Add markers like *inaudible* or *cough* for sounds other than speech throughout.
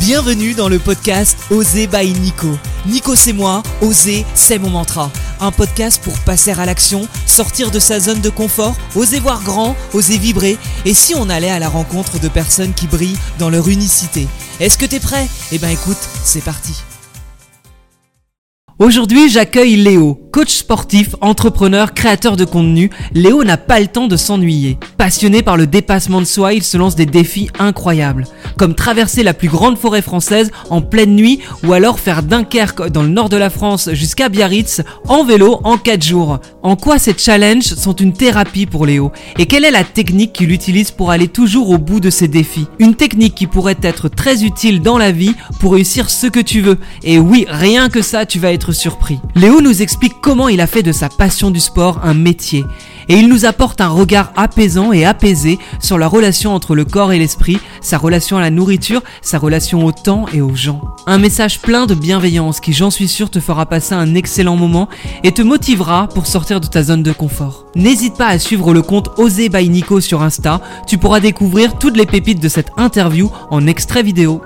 Bienvenue dans le podcast Oser by Nico. Nico c'est moi, Oser c'est mon mantra. Un podcast pour passer à l'action, sortir de sa zone de confort, oser voir grand, oser vibrer. Et si on allait à la rencontre de personnes qui brillent dans leur unicité Est-ce que t'es prêt? Eh ben écoute, c'est parti. Aujourd'hui, j'accueille Léo, coach sportif, entrepreneur, créateur de contenu. Léo n'a pas le temps de s'ennuyer. Passionné par le dépassement de soi, il se lance des défis incroyables, comme traverser la plus grande forêt française en pleine nuit ou alors faire Dunkerque dans le nord de la France jusqu'à Biarritz en vélo en 4 jours. En quoi ces challenges sont une thérapie pour Léo? Et quelle est la technique qu'il utilise pour aller toujours au bout de ses défis? Une technique qui pourrait être très utile dans la vie pour réussir ce que tu veux. Et oui, rien que ça, tu vas être surpris. Léo nous explique comment il a fait de sa passion du sport un métier. Et il nous apporte un regard apaisant et apaisé sur la relation entre le corps et l'esprit, sa relation à la nourriture, sa relation au temps et aux gens. Un message plein de bienveillance qui, j'en suis sûr, te fera passer un excellent moment et te motivera pour sortir de ta zone de confort. N'hésite pas à suivre le compte Osé by Nico sur Insta, tu pourras découvrir toutes les pépites de cette interview en extrait vidéo.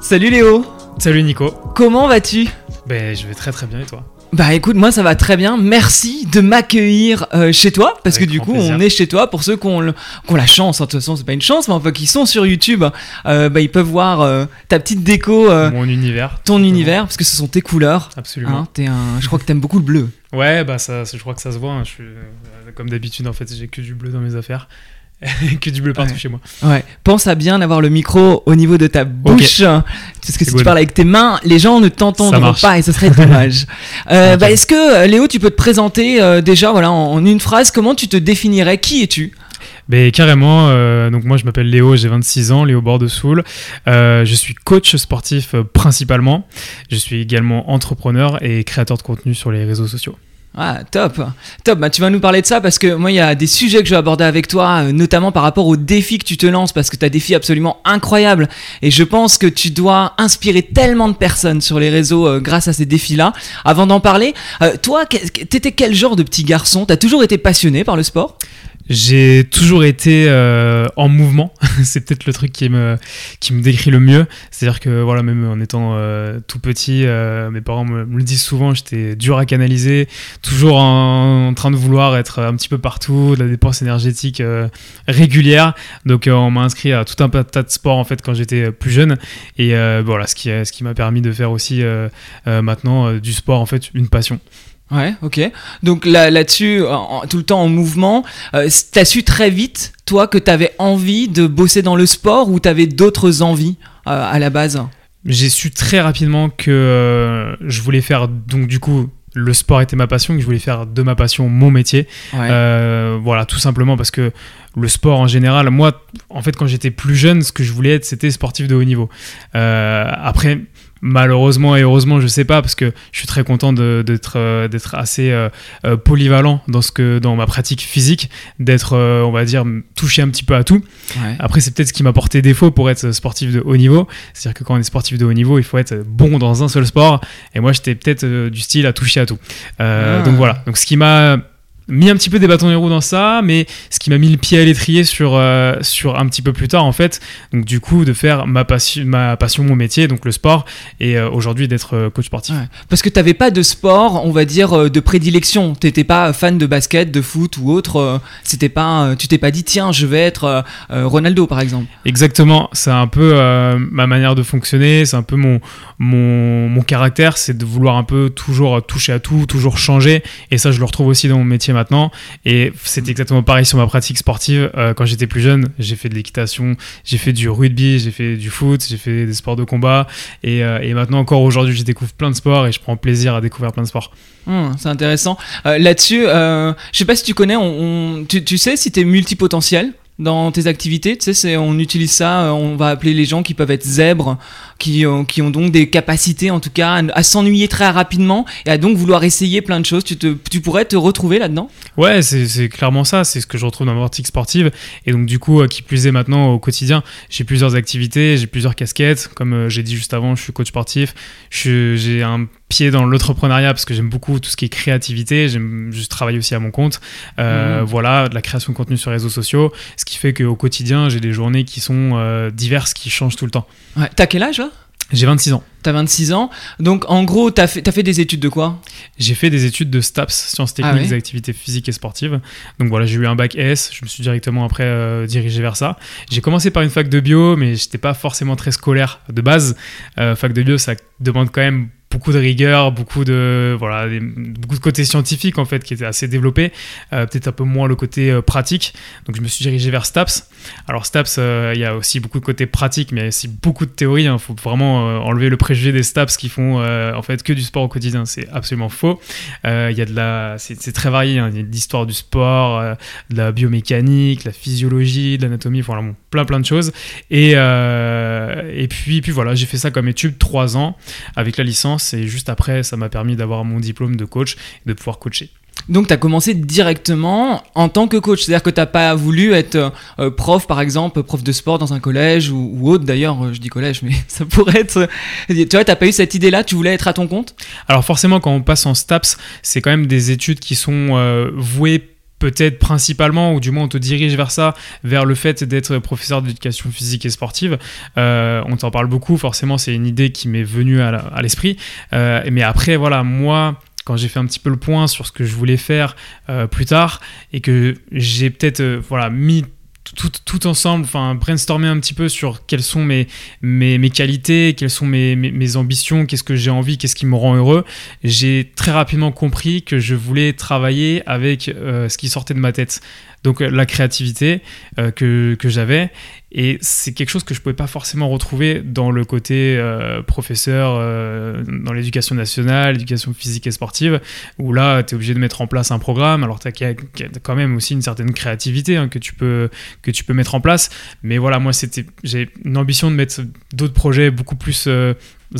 Salut Léo Salut Nico. Comment vas-tu? Ben je vais très très bien et toi? Bah écoute, moi ça va très bien. Merci de m'accueillir euh, chez toi parce Avec que du coup plaisir. on est chez toi. Pour ceux qui ont, le- qui ont la chance, hein, de toute façon c'est pas une chance, mais enfin qui sont sur YouTube, euh, bah, ils peuvent voir euh, ta petite déco, Mon univers. ton univers parce que ce sont tes couleurs. Absolument. Hein, un, je crois que t'aimes beaucoup le bleu. Ouais, bah ça, je crois que ça se voit. hein. Je suis, comme d'habitude, en fait, j'ai que du bleu dans mes affaires. *laughs* que du bleu partout Ouais. chez moi. Ouais. Pense à bien avoir le micro au niveau de ta bouche. Parce que si tu parles avec tes mains, les gens ne t'entendront pas et ce serait dommage. *laughs* Euh, bah, Est-ce que euh, Léo, tu peux te présenter euh, déjà voilà, en, en une phrase Comment tu te définirais? Qui es-tu? Ben carrément. euh, donc moi, je m'appelle Léo, j'ai 26 ans, Léo Bordesoul. Euh, je suis coach sportif principalement. Je suis également entrepreneur et créateur de contenu sur les réseaux sociaux. Ah, top, top. Bah, tu vas nous parler de ça parce que moi, il y a des sujets que je vais aborder avec toi, euh, notamment par rapport aux défis que tu te lances, parce que tu as des défis absolument incroyables. Et je pense que tu dois inspirer tellement de personnes sur les réseaux euh, grâce à ces défis-là. Avant d'en parler, euh, toi, t'étais quel genre de petit garçon? T'as toujours été passionné par le sport? J'ai toujours été euh, en mouvement. *laughs* c'est peut-être le truc qui me, qui me décrit le mieux. C'est-à-dire que voilà, même en étant euh, tout petit, euh, mes parents me, le disent souvent, j'étais dur à canaliser, toujours en, en train de vouloir être un petit peu partout, de la dépense énergétique régulière. Donc on m'a inscrit à tout un tas de sports en fait quand j'étais plus jeune. Et voilà, ce qui, ce qui m'a permis de faire aussi maintenant du sport en fait une passion. Ouais, ok. Donc là, là-dessus, tout le temps en mouvement, euh, t'as su très vite, toi, que t'avais envie de bosser dans le sport ou t'avais d'autres envies euh, à la base? J'ai su très rapidement que euh, je voulais faire donc du coup le sport était ma passion que je voulais faire de ma passion mon métier Ouais. Euh, voilà tout simplement parce que le sport en général moi en fait quand j'étais plus jeune ce que je voulais être c'était sportif de haut niveau Euh, après malheureusement et heureusement je sais pas parce que je suis très content d'être euh, d'être assez euh, euh, polyvalent dans ce que dans ma pratique physique d'être euh, on va dire touché un petit peu à tout Ouais. après, c'est peut-être ce qui m'a porté défaut pour être sportif de haut niveau. C'est-à-dire que quand on est sportif de haut niveau, il faut être bon dans un seul sport. Et moi, j'étais peut-être du style à toucher à tout. Ah. Donc voilà. Donc ce qui m'a mis un petit peu des bâtons des roues dans ça, mais ce qui m'a mis le pied à l'étrier sur, euh, sur un petit peu plus tard, en fait. Donc du coup, de faire ma passion, ma passion mon métier, donc le sport, et euh, aujourd'hui d'être euh, coach sportif. Ouais. Parce que t'avais pas de sport, on va dire, de prédilection. T'étais pas fan de basket, de foot ou autre. C'était pas, tu t'es pas dit, tiens, je vais être euh, Ronaldo, par exemple. Exactement, c'est un peu ma manière de fonctionner, c'est un peu mon, mon, mon caractère, c'est de vouloir un peu toujours toucher à tout, toujours changer, et ça je le retrouve aussi dans mon métier maintenant, et c'est exactement pareil sur ma pratique sportive, Euh, quand j'étais plus jeune, j'ai fait de l'équitation, j'ai fait du rugby, j'ai fait du foot, j'ai fait des sports de combat, et, euh, et maintenant encore aujourd'hui je découvre plein de sports, et je prends plaisir à découvrir plein de sports. Hum, c'est intéressant. Euh, Là-dessus, je sais pas si tu connais, on, tu, tu sais si t'es multipotentiel? Dans tes activités. Tu sais, on utilise ça, euh, on va appeler les gens qui peuvent être zèbres, qui, euh, ont donc des capacités, en tout cas, à, s'ennuyer très rapidement et à donc vouloir essayer plein de choses. Tu, pourrais te retrouver là-dedans? Ouais, c'est clairement ça, c'est ce que je retrouve dans ma pratique sportive. Et donc, du coup, euh, qui plus est maintenant au quotidien, j'ai plusieurs activités, j'ai plusieurs casquettes. Comme j'ai dit juste avant, je suis coach sportif, j'ai un pied dans l'entrepreneuriat parce que j'aime beaucoup tout ce qui est créativité. J'aime juste travailler aussi à mon compte. Euh, Mhm. Voilà, de la création de contenu sur les réseaux sociaux. Ce qui fait qu'au quotidien, j'ai des journées qui sont euh, diverses, qui changent tout le temps. Ouais. T'as quel âge là? J'ai 26 ans. T'as 26 ans. Donc en gros, t'as fait, fait des études de quoi? J'ai fait des études de STAPS, sciences techniques Ah ouais des activités physiques et sportives. Donc voilà, j'ai eu un bac S, je me suis directement après euh, dirigé vers ça. J'ai commencé par une fac de bio, mais j'étais pas forcément très scolaire de base. Euh, fac de bio, ça demande quand même beaucoup de rigueur, beaucoup de voilà, des- beaucoup de côté scientifique en fait qui était assez développé, Euh, peut-être un peu moins le côté euh, pratique. Donc je me suis dirigé vers STAPS. Alors STAPS, euh, il y a aussi beaucoup de côté pratique, mais il aussi beaucoup de théorie. Il faut vraiment enlever le préjugé des STAPS qui font en fait que du sport au quotidien. C'est absolument faux. Il y a de la, c'est très varié. hein. Il y a de l'histoire du sport, de la biomécanique, la physiologie, de l'anatomie, voilà, bon, plein plein de choses. Et et puis puis voilà, j'ai fait ça comme étude trois ans avec la licence et juste après, ça m'a permis d'avoir mon diplôme de coach et de pouvoir coacher. Donc t'as commencé directement en tant que coach. C'est-à-dire que t'as pas voulu être euh, prof, par exemple, prof de sport dans un collège ou, ou autre. D'ailleurs, euh, je dis collège, mais *laughs* ça pourrait être. euh, Tu vois, t'as pas eu cette idée-là? Tu voulais être à ton compte? Alors forcément, quand on passe en STAPS, c'est quand même des études qui sont euh, vouées peut-être principalement, ou du moins on te dirige vers ça, vers le fait d'être professeur d'éducation physique et sportive. Euh, on t'en parle beaucoup, forcément c'est une idée qui m'est venue à l'esprit. Euh, mais après, voilà, moi, quand j'ai fait un petit peu le point sur ce que je voulais faire euh, plus tard, et que j'ai peut-être voilà, mis tout, ensemble, enfin brainstormer un petit peu sur quelles sont mes, mes, mes qualités, quelles sont mes, mes, mes ambitions, qu'est-ce que j'ai envie, qu'est-ce qui me rend heureux, j'ai très rapidement compris que je voulais travailler avec euh, ce qui sortait de ma tête. Donc euh, la créativité euh, que, que j'avais. Et c'est quelque chose que je pouvais pas forcément retrouver dans le côté euh, professeur dans l'éducation nationale, l'éducation physique et sportive, où là, tu es obligé de mettre en place un programme. Alors, tu as, quand même aussi une certaine créativité hein, que, tu peux, que tu peux mettre en place. Mais voilà, moi, j'ai une ambition de mettre d'autres projets beaucoup plus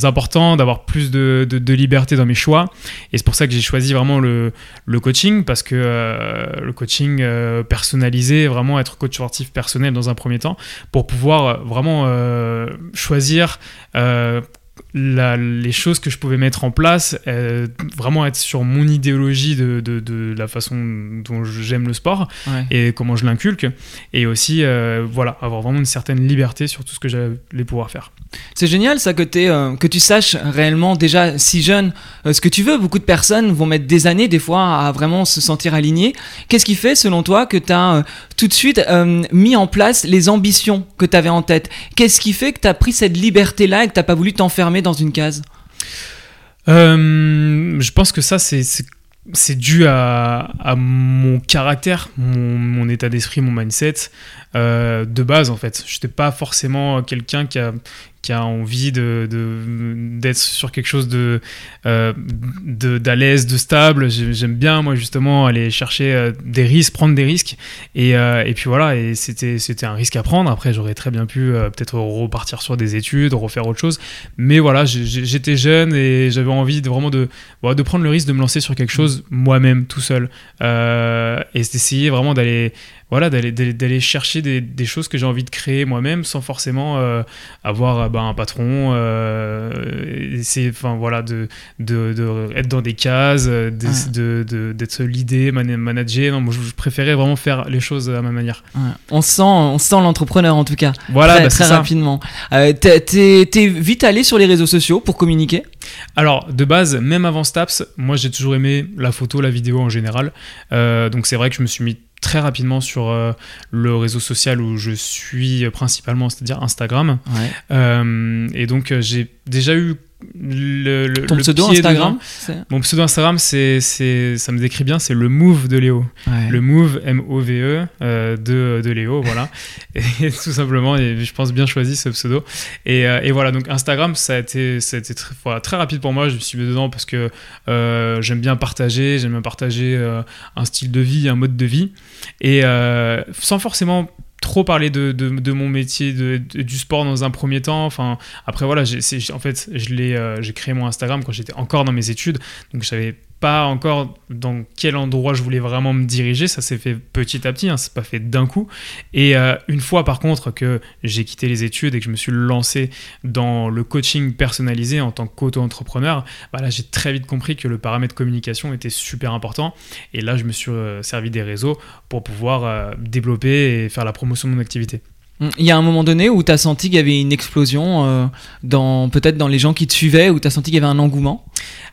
importants, d'avoir plus de, de, liberté dans mes choix. Et c'est pour ça que j'ai choisi vraiment le, le coaching, parce que euh, le coaching euh, personnalisé, vraiment être coach sportif personnel dans un premier temps, pour pouvoir vraiment euh, choisir euh, la, les choses que je pouvais mettre en place, euh, vraiment être sur mon idéologie de, de, de la façon dont j'aime le sport ouais. et comment je l'inculque, et aussi euh, voilà avoir vraiment une certaine liberté sur tout ce que j'allais pouvoir faire. C'est génial ça que, es, euh, que tu saches réellement déjà si jeune ce que tu veux. Beaucoup de personnes vont mettre des années des fois à vraiment se sentir alignées. Qu'est-ce qui fait selon toi que tu as tout de suite mis en place les ambitions que tu avais en tête? Qu'est-ce qui fait que tu as pris cette liberté-là et que tu pas voulu t'enfermer dans une case Euh, Je pense que ça c'est c'est dû à, mon caractère, mon état d'esprit, mon mindset euh, de base en fait. Je n'étais pas forcément quelqu'un qui a, qui a envie de, d'être sur quelque chose de, euh, de d'à l'aise, de stable. J'aime bien moi justement aller chercher euh, des risques, prendre des risques. Et, euh, et puis voilà, et c'était, c'était un risque à prendre. Après j'aurais très bien pu peut-être repartir sur des études, refaire autre chose. Mais voilà, j'étais jeune et j'avais envie de vraiment de, voilà, de prendre le risque de me lancer sur quelque chose moi-même tout seul. Et d'essayer vraiment d'aller voilà, d'aller, chercher des, des, choses que j'ai envie de créer moi-même sans forcément euh, avoir bah, un patron, euh, enfin voilà, de, de, de, être dans des cases, de, ouais. de, d'être l'idée, manager. Non, moi, je préférais vraiment faire les choses à ma manière. Ouais. On sent, on sent l'entrepreneur en tout cas. Voilà, très, bah, très rapidement. Euh, t'es, vite allé sur les réseaux sociaux pour communiquer? Alors, de base, même avant Staps, moi j'ai toujours aimé la photo, la vidéo en général. Euh, donc c'est vrai que je me suis mis très rapidement sur euh, le réseau social où je suis principalement, c'est-à-dire Instagram. Ouais. Euh, et donc euh, j'ai déjà eu le, le, Ton le pseudo pied Instagram Mon pseudo Instagram, c'est, c'est, ça me décrit bien, c'est le Move de Léo. Ouais. Le Move, M-O-V-E, euh, de, de Léo, voilà. *laughs* et tout simplement, et je pense bien choisi ce pseudo. Et, euh, et voilà, donc Instagram, ça a été, ça a été très, voilà, très rapide pour moi. Je me suis mis dedans parce que euh, j'aime bien partager, j'aime bien partager un style de vie, un mode de vie. Et sans forcément trop parler de, de, mon métier de, du sport dans un premier temps. Enfin après voilà j'ai, en fait je l'ai euh, j'ai créé mon Instagram quand j'étais encore dans mes études. Donc j'avais pas encore dans quel endroit je voulais vraiment me diriger. Ça s'est fait petit à petit, hein, c'est pas fait d'un coup. Et euh, une fois par contre que j'ai quitté les études et que je me suis lancé dans le coaching personnalisé en tant qu'auto-entrepreneur, bah là j'ai très vite compris que le paramètre communication était super important. Et là je me suis euh, servi des réseaux pour pouvoir euh, développer et faire la promotion de mon activité. Hum, il y a un moment donné où tu as senti qu'il y avait une explosion peut-être dans les gens qui te suivaient, où tu as senti qu'il y avait un engouement?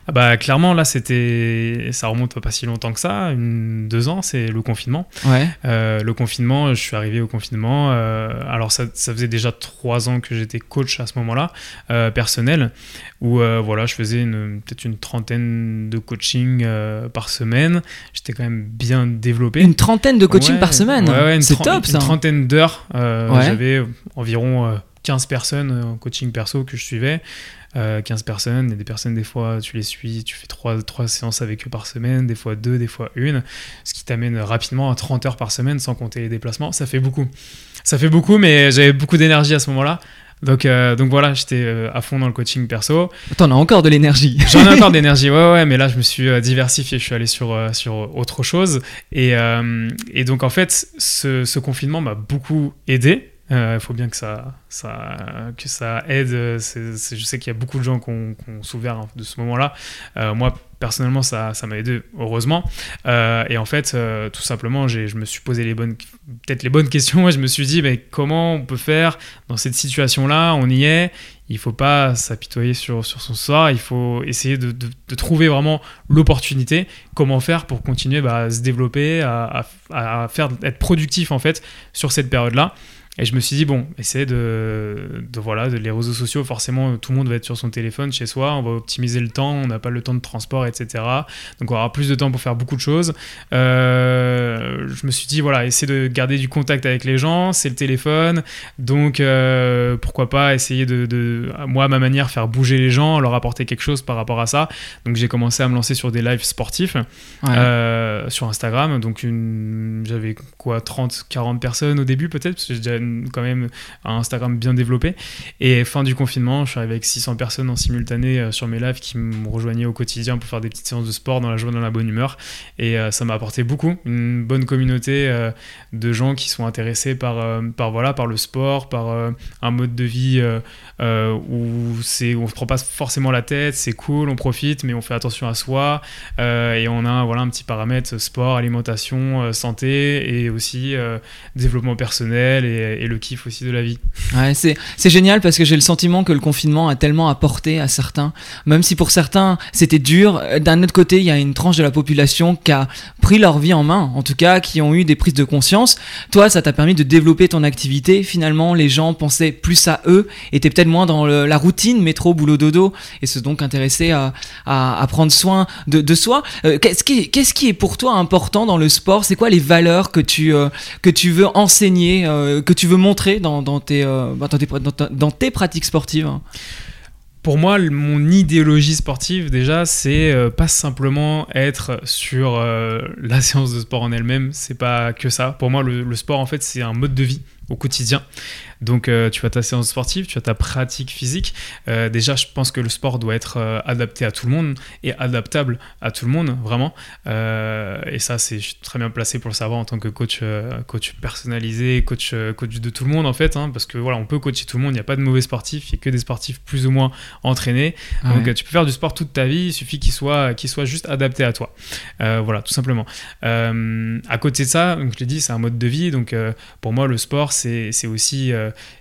Ah bah clairement là c'était ça remonte pas si longtemps que ça une, deux ans c'est le confinement. Ouais. Euh, le confinement je suis arrivé au confinement euh, alors ça, ça, faisait déjà trois ans que j'étais coach à ce moment là euh, personnel où voilà je faisais peut-être une trentaine de coaching par semaine. J'étais quand même bien développé. Une trentaine de coaching par semaine. Ouais, c'est top ça une trentaine d'heures j'avais environ 15 personnes en coaching perso que je suivais 15 euh, personnes, et des personnes, des fois, tu les suis, tu fais 3, 3 séances avec eux par semaine, des fois 2, des fois 1, ce qui t'amène rapidement à 30 heures par semaine sans compter les déplacements. Ça fait beaucoup. Ça fait beaucoup, mais j'avais beaucoup d'énergie à ce moment-là. Donc, euh, donc voilà, j'étais euh, à fond dans le coaching perso. T'en as encore de l'énergie. J'en ai encore d'énergie, *laughs* ouais, ouais, mais là je me suis diversifié, je suis allé sur, sur autre chose. Et, et donc en fait, ce, ce confinement m'a beaucoup aidé. Il faut bien que ça, que ça aide. je sais qu'il y a beaucoup de gens qui ont, souffert hein, de ce moment-là. Euh, moi, personnellement, ça, ça m'a aidé, heureusement. Euh, et en fait, euh, tout simplement, je me suis posé peut-être les bonnes questions. *laughs* Je me suis dit, mais comment on peut faire dans cette situation-là? On y est. Il faut pas s'apitoyer sur, sur son sort. Il faut essayer de, trouver vraiment l'opportunité. Comment faire pour continuer bah, à se développer, à, à, à, faire, être productif en fait sur cette période-là? Et je me suis dit, bon, essayer de, de, voilà, de les réseaux sociaux, forcément, tout le monde va être sur son téléphone chez soi, on va optimiser le temps, on n'a pas le temps de transport, etc. Donc on aura plus de temps pour faire beaucoup de choses. Euh, je me suis dit, voilà, essayer de garder du contact avec les gens, c'est le téléphone. Donc euh, pourquoi pas essayer de, de, moi, à ma manière, faire bouger les gens, leur apporter quelque chose par rapport à ça. Donc j'ai commencé à me lancer sur des lives sportifs euh, sur Instagram. Donc j'avais quoi, 30, 40 personnes au début peut-être, parce que j'ai quand même un Instagram bien développé. Et fin du confinement, je suis avec 600 personnes en simultané euh, sur mes lives qui me rejoignaient au quotidien pour faire des petites séances de sport dans la joie, dans la bonne humeur. Et euh, ça m'a apporté beaucoup, une bonne communauté euh, de gens qui sont intéressés par, par, voilà, par le sport, par un mode de vie où c'est, on se prend pas forcément la tête, c'est cool, on profite, mais on fait attention à soi. et on a voilà, un petit paramètre sport, alimentation, santé et aussi développement personnel et et, le kiff aussi de la vie. Ouais, c'est, génial parce que j'ai le sentiment que le confinement a tellement apporté à certains, même si pour certains c'était dur. D'un autre côté, il y a une tranche de la population qui a pris leur vie en main, en tout cas, qui ont eu des prises de conscience. Toi, ça t'a permis de développer ton activité. Finalement, les gens pensaient plus à eux, étaient peut-être moins dans la routine métro, boulot, dodo, et se donc intéressés à, à, prendre soin de, de soi. Euh, qu'est-ce, qui, qu'est-ce qui est pour toi important dans le sport? C'est quoi les valeurs que tu, euh, que tu veux enseigner, euh, que veux montrer dans, tes, euh, bah, dans, tes, pratiques sportives pour moi, mon idéologie sportive, déjà, c'est euh, pas simplement être sur euh, la séance de sport en elle-même. C'est pas que ça. Pour moi, le sport, en fait, c'est un mode de vie au quotidien. Donc euh, tu as ta séance sportive, tu as ta pratique physique. Euh, déjà, je pense que le sport doit être euh, adapté à tout le monde et adaptable à tout le monde, vraiment. et ça, c'est je suis très bien placé pour le savoir en tant que coach, coach personnalisé, coach, coach de tout le monde en fait, hein, parce que voilà, on peut coacher tout le monde. Il n'y a pas de mauvais sportifs, il n'y a que des sportifs plus ou moins entraînés. Ah Donc tu peux faire du sport toute ta vie, il suffit qu'il soit, qu'il soit juste adapté à toi. voilà, tout simplement. à côté de ça, donc je l'ai dit, c'est un mode de vie. Donc pour moi, le sport, c'est aussi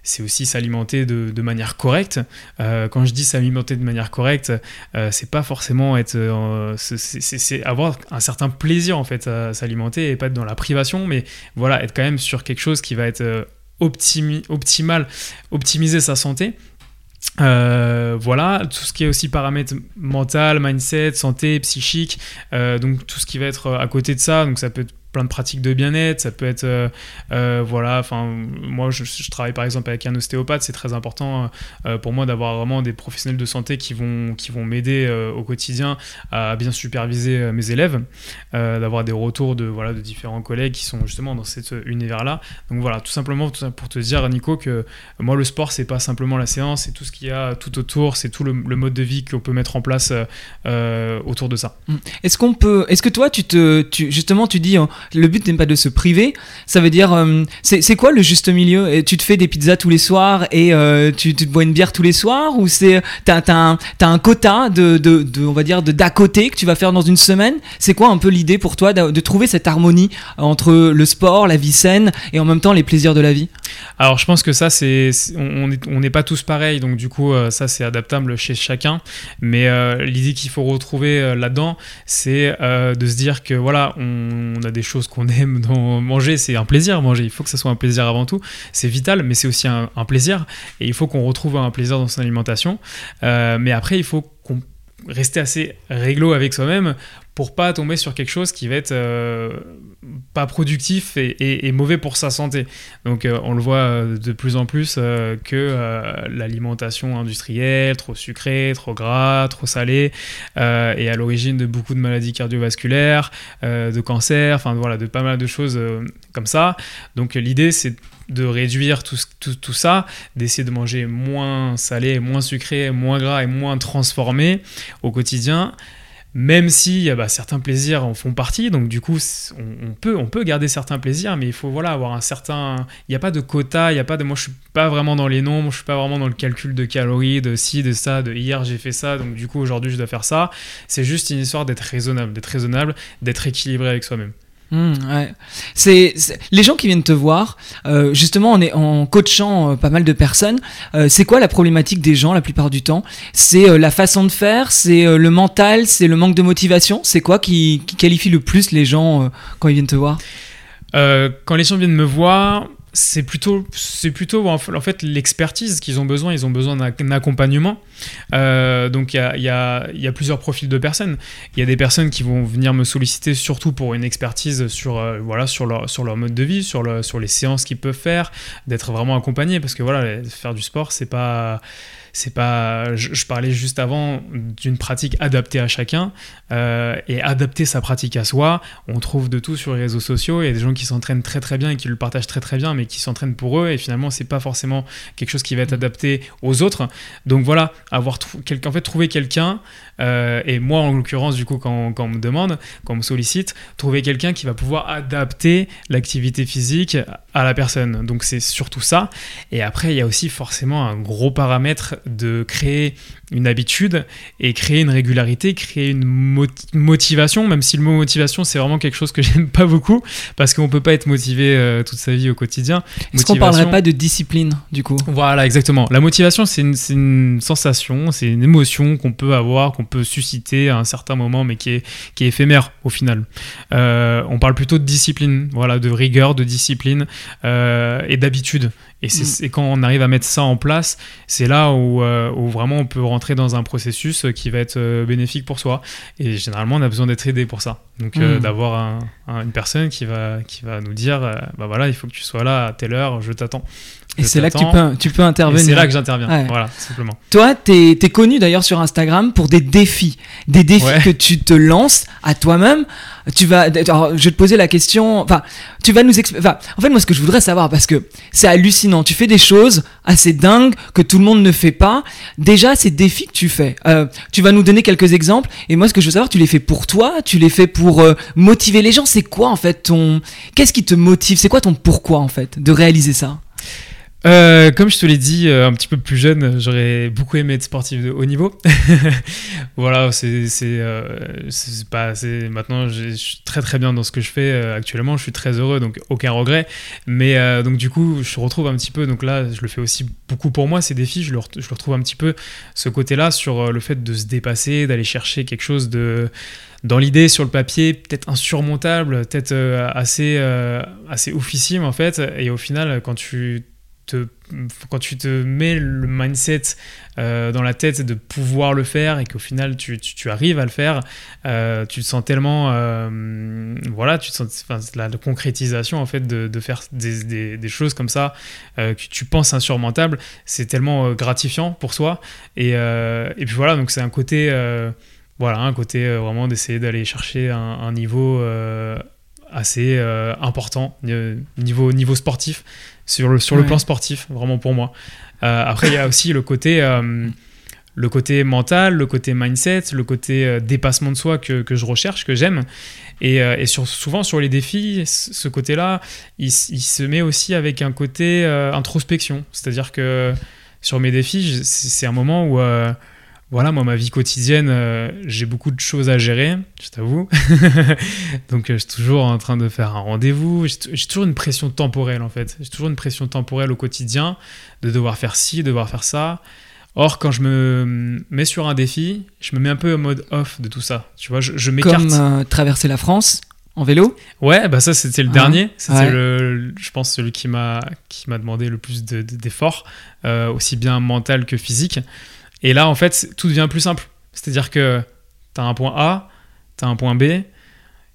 c'est aussi s'alimenter de, manière correcte. Euh, quand je dis s'alimenter de manière correcte, euh, c'est pas forcément être, euh, c'est avoir un certain plaisir en fait à s'alimenter et pas être dans la privation, mais voilà, être quand même sur quelque chose qui va être optimal, optimiser sa santé. voilà, tout ce qui est aussi paramètres mental, mindset, santé, psychique, donc tout ce qui va être à côté de ça, donc ça peut être plein de pratiques de bien-être, ça peut être, euh, euh, voilà, enfin, moi je, travaille par exemple avec un ostéopathe, c'est très important euh, pour moi d'avoir vraiment des professionnels de santé qui vont, qui vont m'aider au quotidien à bien superviser mes élèves, d'avoir des retours de, voilà, de différents collègues qui sont justement dans cet univers-là. Donc voilà, tout simplement pour te dire, Nico, que moi le sport, c'est pas simplement la séance, c'est tout ce qu'il y a tout autour, c'est tout le, mode de vie qu'on peut mettre en place autour de ça. Est-ce qu'on peut, est-ce que toi, tu te, justement, tu dis, le but n'est pas de se priver. Ça veut dire, euh, c'est quoi le juste milieu? Tu te fais des pizzas tous les soirs et euh, tu, te bois une bière tous les soirs? Ou c'est t'as as, un quota de, de, on va dire, de d'à côté que tu vas faire dans une semaine? C'est quoi un peu l'idée pour toi de, trouver cette harmonie entre le sport, la vie saine et en même temps les plaisirs de la vie? Alors je pense que ça, c'est on n'est pas tous pareils, donc du coup euh, ça c'est adaptable chez chacun. Mais l'idée qu'il faut retrouver là-dedans, c'est de se dire que voilà, on, on a des choses qu'on aime dans manger, c'est un plaisir manger. Il faut que ça soit un plaisir avant tout. C'est vital, mais c'est aussi un, plaisir. Et il faut qu'on retrouve un plaisir dans son alimentation. Euh, mais après, il faut qu'on reste assez réglo avec soi-même pour pas tomber sur quelque chose qui va être euh, pas productif et, mauvais pour sa santé. Donc euh, on le voit euh, de plus en plus que l'alimentation industrielle, trop sucrée, trop gras, trop salée, est à l'origine de beaucoup de maladies cardiovasculaires, de cancers, enfin voilà, de pas mal de choses comme ça. Donc l'idée c'est de réduire tout, tout, tout ça, d'essayer de manger moins salé, moins sucré, moins gras et moins transformé au quotidien même si bah, certains plaisirs en font partie, donc du coup on, peut, on peut garder certains plaisirs, mais il faut voilà avoir un certain, il n'y a pas de quota, il y a pas de, moi je suis pas vraiment dans les nombres, je suis pas vraiment dans le calcul de calories, de ci, de ça, de hier j'ai fait ça, donc du coup aujourd'hui je dois faire ça. C'est juste une histoire d'être raisonnable, d'être raisonnable, d'être équilibré avec soi-même. Mmh, ouais. c'est les gens qui viennent te voir, euh, justement en, est, en coachant euh, pas mal de personnes. Euh, c'est quoi la problématique des gens la plupart du temps? C'est la façon de faire, c'est le mental, c'est le manque de motivation? C'est quoi qui, qui, qualifie le plus les gens quand ils viennent te voir? Quand les gens viennent me voir, c'est plutôt, c'est plutôt en fait l'expertise qu'ils ont besoin. Ils ont besoin d'un accompagnement. Euh, donc il y a, y a, plusieurs profils de personnes. Il y a des personnes qui vont venir me solliciter surtout pour une expertise sur, euh, voilà, sur, leur, sur leur mode de vie, sur, le, sur les séances qu'ils peuvent faire, d'être vraiment accompagnés. Parce que voilà, faire du sport, c'est pas c'est pas. Je, parlais juste avant d'une pratique adaptée à chacun euh, et adapter sa pratique à soi. On trouve de tout sur les réseaux sociaux. Il y a des gens qui s'entraînent très très bien et qui le partagent très très bien, mais qui s'entraînent pour eux et finalement c'est pas forcément quelque chose qui va être adapté aux autres. Donc voilà, avoir en fait trouver quelqu'un euh, et moi en l'occurrence du coup quand, quand, on me demande, quand on me sollicite, trouver quelqu'un qui va pouvoir adapter l'activité physique à la personne. Donc c'est surtout ça. Et après il y a aussi forcément un gros paramètre de créer une habitude et créer une régularité, créer une motivation, même si le mot motivation c'est vraiment quelque chose que *laughs* j'aime pas beaucoup parce qu'on peut pas être motivé euh, toute sa vie au quotidien. Est-ce qu'on parlerait pas de discipline du coup? Voilà, exactement. La motivation c'est une, une, sensation, c'est une émotion qu'on peut avoir, qu'on peut susciter à un certain moment mais qui est, qui est éphémère au final. Euh, on parle plutôt de discipline, voilà, de rigueur, de discipline euh, et d'habitude. Et c'est mm. quand on arrive à mettre ça en place, c'est là où, où, vraiment on peut rentrer dans un processus qui va être euh, bénéfique pour soi. Et généralement, on a besoin d'être aidé pour ça. Donc, euh, mm. d'avoir une personne qui va, qui va nous dire bah voilà, il faut que tu sois là à telle heure, je t'attends. Et c'est là que tu peux, tu peux intervenir. C'est là que j'interviens, voilà, simplement. Toi, tu es, es, connu d'ailleurs sur Instagram pour des défis. Des défis que tu te lances à toi-même. Tu vas, alors, je vais te poser la question, enfin, tu vas nous expliquer, en fait, moi, ce que je voudrais savoir, parce que c'est hallucinant, tu fais des choses assez dingues que tout le monde ne fait pas. Déjà, ces défis que tu fais, euh, tu vas nous donner quelques exemples, et moi, ce que je veux savoir, tu les fais pour toi, tu les fais pour euh, motiver les gens, c'est quoi, en fait, ton, qu'est-ce qui te motive, c'est quoi ton pourquoi, en fait, de réaliser ça? Euh, comme je te l'ai dit euh, un petit peu plus jeune, j'aurais beaucoup aimé être sportif de haut niveau. *laughs* voilà, c'est euh, pas maintenant je suis très très bien dans ce que je fais actuellement, je suis très heureux donc aucun regret. Mais donc du coup, je retrouve un petit peu donc là, je le fais aussi beaucoup pour moi ces défis, je le, je retrouve un petit peu ce côté-là sur le fait de se dépasser, d'aller chercher quelque chose de dans l'idée sur le papier peut-être insurmontable, peut-être assez assez oufissime en fait et au final quand tu quand tu te mets le mindset euh, dans la tête de pouvoir le faire et qu'au final tu, arrives à le faire, euh, tu te sens tellement, euh, voilà, tu te sens, la, concrétisation en fait de, faire des, choses comme ça que tu penses insurmontables, c'est tellement gratifiant pour soi. Et, puis voilà, donc c'est un côté, voilà, un côté vraiment d'essayer d'aller chercher un, un niveau assez important niveau, niveau sportif sur le, sur le plan sportif, vraiment pour moi. Euh, après, il y a aussi le côté, euh, le côté mental, le côté mindset, le côté euh, dépassement de soi que, que, je recherche, que j'aime. Et, et sur, souvent sur les défis, ce côté-là, il, il, se met aussi avec un côté introspection. C'est-à-dire que sur mes défis, c'est un moment où voilà, moi, ma vie quotidienne, euh, j'ai beaucoup de choses à gérer, je t'avoue. *laughs* Donc, euh, je suis toujours en train de faire un rendez-vous. J'ai toujours une pression temporelle, en fait. J'ai toujours une pression temporelle au quotidien de devoir faire ci, de devoir faire ça. Or, quand je me mets sur un défi, je me mets un peu en mode off de tout ça. Tu vois, je, je m'écarte. Comme euh, traverser la France en vélo? Ouais, bah ça c'était le ah, dernier. C'était le, je pense celui qui m'a qui m'a demandé le plus d'efforts, aussi bien mental que physique. Et là, en fait, tout devient plus simple. C'est-à-dire que tu as un point A, tu as un point B,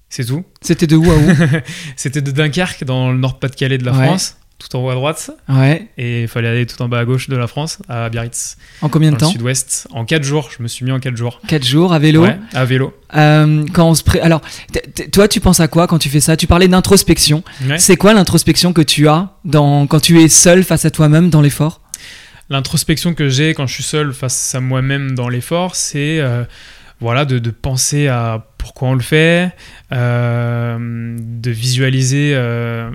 c'est tout. C'était de où à où *laughs* C'était de Dunkerque, dans le Nord-Pas-de-Calais de la France, tout en haut à droite. Ouais. Et il fallait aller tout en bas à gauche de la France, à Biarritz. En combien de temps Sud-Ouest. En 4 jours. Je me suis mis en 4 jours. 4 jours à vélo Ouais, à vélo. Euh, quand on se pré... Alors, toi, tu penses à quoi quand tu fais ça? Tu parlais d'introspection. C'est quoi l'introspection que tu as dans... quand tu es seul face à toi-même dans l'effort? L'introspection que j'ai quand je suis seul face à moi-même dans l'effort, c'est euh, voilà de, penser à pourquoi on le fait, euh, de visualiser euh,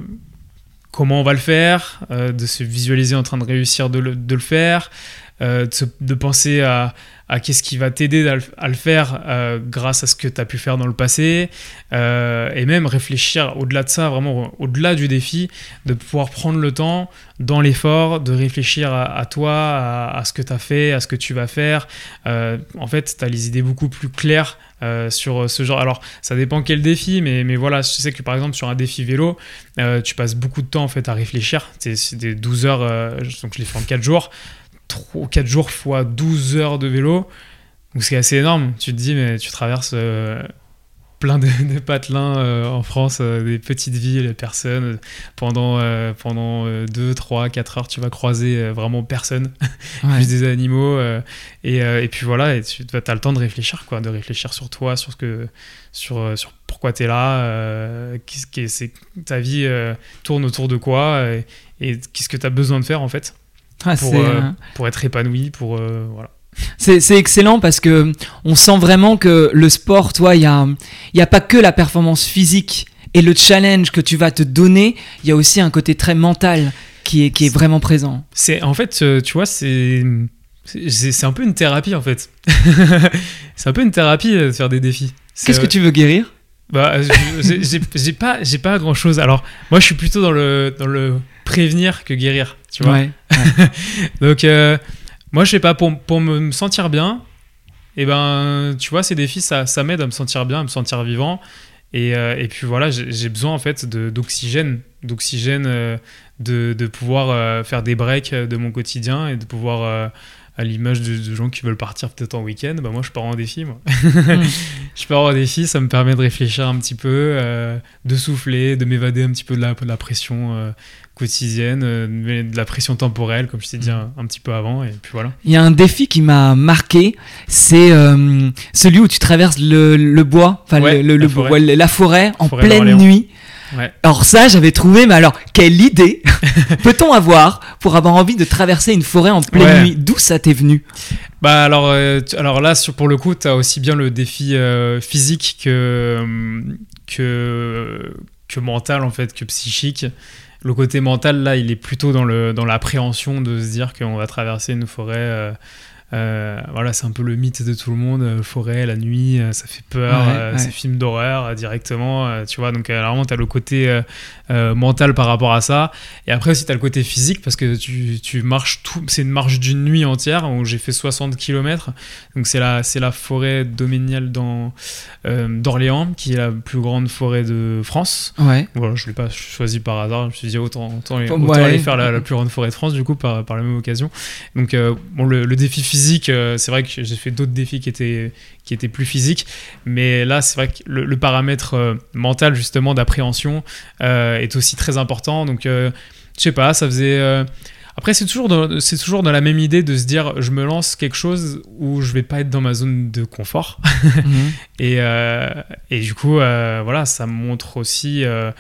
comment on va le faire, de se visualiser en train de réussir de le, faire, de, penser à, à qu'est-ce qui va t'aider à, le faire euh, grâce à ce que tu as pu faire dans le passé, euh, et même réfléchir au-delà de ça, vraiment au-delà du défi, de pouvoir prendre le temps dans l'effort, de réfléchir à, toi, à, ce que tu as fait, à ce que tu vas faire. Euh, en fait, tu as les idées beaucoup plus claires sur ce genre. Alors, ça dépend quel défi, mais, mais voilà, je sais que par exemple, sur un défi vélo, tu passes beaucoup de temps en fait à réfléchir. C'est des 12 heures, donc je les fais en 4 jours. 3, 4 jours fois 12 heures de vélo. Donc c'est assez énorme. Tu te dis, mais tu traverses euh, plein de, *laughs* patelins euh, en France, euh, des petites villes, des personnes. Pendant, pendant 2, 3, 4 heures, tu vas croiser vraiment personne, *laughs* juste des animaux. Et, et, puis voilà, et tu as le temps de réfléchir, quoi, de réfléchir sur toi, sur, ce que, sur, sur pourquoi tu es là, qu'est-ce ta vie tourne autour de quoi, et, et qu'est-ce que tu as besoin de faire en fait. Ah, pour, euh, pour, être épanoui, pour euh, voilà. C'est excellent parce que on sent vraiment que le sport, toi, il n'y a, y a pas que la performance physique et le challenge que tu vas te donner, il y a aussi un côté très mental qui est, qui est vraiment présent. C'est En fait, euh, tu vois, c'est c'est un peu une thérapie en fait. *laughs* c'est un peu une thérapie de faire des défis. Qu'est-ce que tu veux guérir? Bah, j'ai pas, j'ai pas grand chose. Alors, moi, je suis plutôt dans le, dans le prévenir que guérir, tu vois. *laughs* Donc, euh, moi, je sais pas, pour, pour me sentir bien, et eh ben, tu vois, ces défis, ça, ça m'aide à me sentir bien, à me sentir vivant. Et, euh, et puis voilà, j'ai besoin en fait d'oxygène, d'oxygène, euh, de, de, pouvoir faire des breaks de mon quotidien et de pouvoir à l'image de, gens qui veulent partir peut-être en week-end, bah moi je pars en défi. Moi. *laughs* *laughs* Je pars en défi, ça me permet de réfléchir un petit peu, euh, de souffler, de m'évader un petit peu de la, de la pression euh, quotidienne, euh, de la pression temporelle, comme je t'ai dit hmm. un, petit peu avant. Et puis voilà. Il y a un défi qui m'a marqué, c'est celui où tu traverses le, le bois, enfin le, le, la, forêt. la, forêt. en pleine nuit. Alors ça, j'avais trouvé, mais alors, quelle idée *laughs* peut-on avoir pour avoir envie de traverser une forêt en pleine nuit? D'où ça t'est venu? Bah alors, euh, alors là, sur, pour le coup, tu as aussi bien le défi euh, physique que, que, que mental, en fait, que psychique. Le côté mental, là, il est plutôt dans l'appréhension dans de se dire qu'on va traverser une forêt... voilà, c'est un peu le mythe de tout le monde. forêt, la nuit, ça fait peur. C'est film d'horreur directement, tu vois. Donc, vraiment, tu as le côté mental par rapport à ça. Et après aussi, tu as le côté physique parce que tu, tu marches tout. C'est une marche d'une nuit entière où j'ai fait 60 km. Donc, c'est la, la forêt dominiale d'Orléans, qui est la plus grande forêt de France. Ouais. Voilà, je ne l'ai pas choisi par hasard. Je me suis dit, autant, autant, aller faire la, plus grande forêt de France, du coup, par, par la même occasion. Donc, euh, bon, le, défi physique, euh, c'est vrai que j'ai fait d'autres défis qui étaient, qui étaient plus physiques. Mais là, c'est vrai que le, paramètre euh, mental, justement, d'appréhension est aussi très important. Donc, je sais pas, ça faisait. Après, c'est toujours, dans, c'est toujours dans la même idée de se dire, je me lance quelque chose où je vais pas être dans ma zone de confort. Mhm. *laughs* et, et, du coup, voilà, ça montre aussi euh,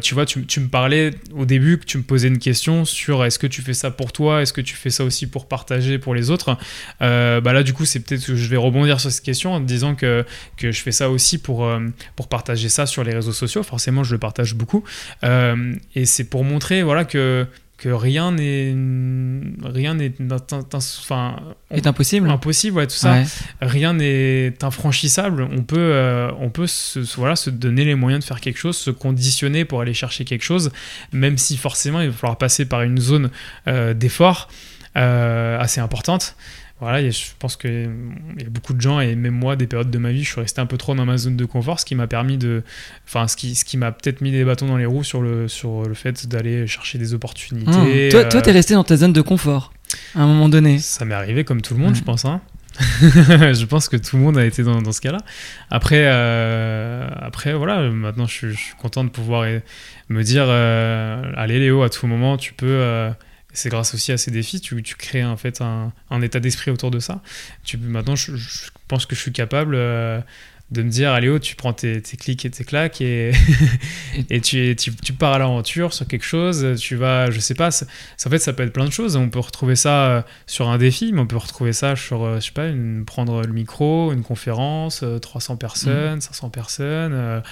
tu vois, tu, me parlais au début que tu me posais une question sur est-ce que tu fais ça pour toi, est-ce que tu fais ça aussi pour partager pour les autres? Euh, bah là, du coup, c'est peut-être que je vais rebondir sur cette question en disant que, que je fais ça aussi pour, euh, pour partager ça sur les réseaux sociaux. Forcément, je le partage beaucoup. et c'est pour montrer voilà, que que rien n'est rien n'est enfin est impossible. impossible ouais tout ça. Rien n'est infranchissable. On peut euh, on peut se, voilà se donner les moyens de faire quelque chose se conditionner pour aller chercher quelque chose même si forcément il va falloir passer par une zone euh, d'effort euh, assez importante voilà, je pense qu'il y a beaucoup de gens, et même moi, des périodes de ma vie, je suis resté un peu trop dans ma zone de confort, ce qui m'a permis de. Enfin, ce qui, ce qui m'a peut-être mis des bâtons dans les roues sur le, sur le fait d'aller chercher des opportunités. Mmh. Toi, toi, t'es resté dans ta zone de confort, à un moment donné. Ça m'est arrivé comme tout le monde, je pense. Hein. *laughs* je pense que tout le monde a été dans, dans ce cas-là. Après, euh, après, voilà, maintenant, je, suis content de pouvoir me dire euh, Allez, Léo, à tout moment, tu peux. C'est grâce aussi à ces défis, tu, tu crées en fait un, un état d'esprit autour de ça. Tu, maintenant, je, pense que je suis capable euh, de me dire, allez, oh, tu prends tes, tes, clics et tes claques et, *laughs* et tu, tu, tu, pars à l'aventure sur quelque chose. Tu vas, je sais pas, en fait, ça peut être plein de choses. On peut retrouver ça euh, sur un défi, mais on peut retrouver ça sur, euh, je sais pas, une, prendre le micro, une conférence, 300 personnes, 500 mmh. personnes.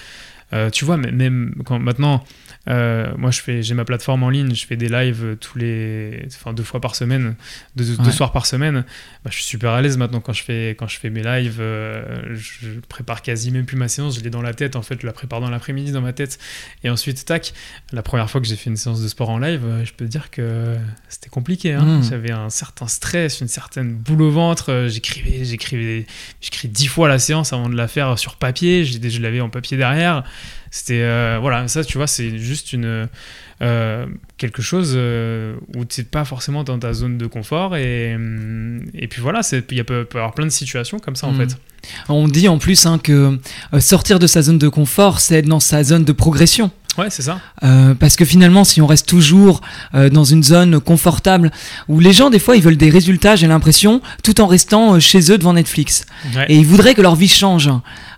tu vois, même quand maintenant, euh, moi, je fais, j'ai ma plateforme en ligne, je fais des lives tous les, enfin deux fois par semaine, deux, soirs par semaine. Bah, je suis super à l'aise maintenant quand je fais, quand je fais mes lives. Euh, je prépare quasi même plus ma séance, je l'ai dans la tête. En fait, je la prépare dans l'après-midi dans ma tête. Et ensuite, tac. La première fois que j'ai fait une séance de sport en live, euh, je peux te dire que c'était compliqué. Hein. Mmh. J'avais un certain stress, une certaine boule au ventre. J'écrivais, j'écrivais, j'écris dix fois la séance avant de la faire sur papier. Je l'avais en papier derrière. C'était euh, voilà, ça tu vois, c'est juste une euh, quelque chose euh, où tu n'es pas forcément dans ta zone de confort et, et puis voilà, il y a peut, y avoir plein de situations comme ça en mm. fait. On dit en plus hein, que sortir de sa zone de confort, c'est être dans sa zone de progression. Ouais, c'est ça. parce que finalement, si on reste toujours dans une zone confortable, où les gens, des fois, ils veulent des résultats, j'ai l'impression, tout en restant chez eux devant Netflix. Et ils voudraient que leur vie change.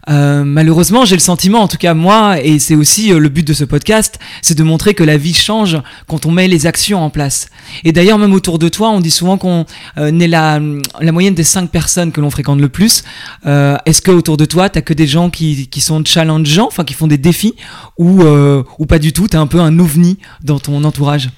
Euh, malheureusement, j'ai le sentiment, en tout cas moi, et c'est aussi euh, le but de ce podcast, c'est de montrer que la vie change quand on met les actions en place. Et d'ailleurs, même autour de toi, on dit souvent qu'on euh, est la, moyenne des cinq personnes que l'on fréquente le plus. Est-ce que autour de toi, t'as que des gens qui, sont challengeants, enfin qui font des défis, ou, ou pas du tout T'es un peu un ovni dans ton entourage?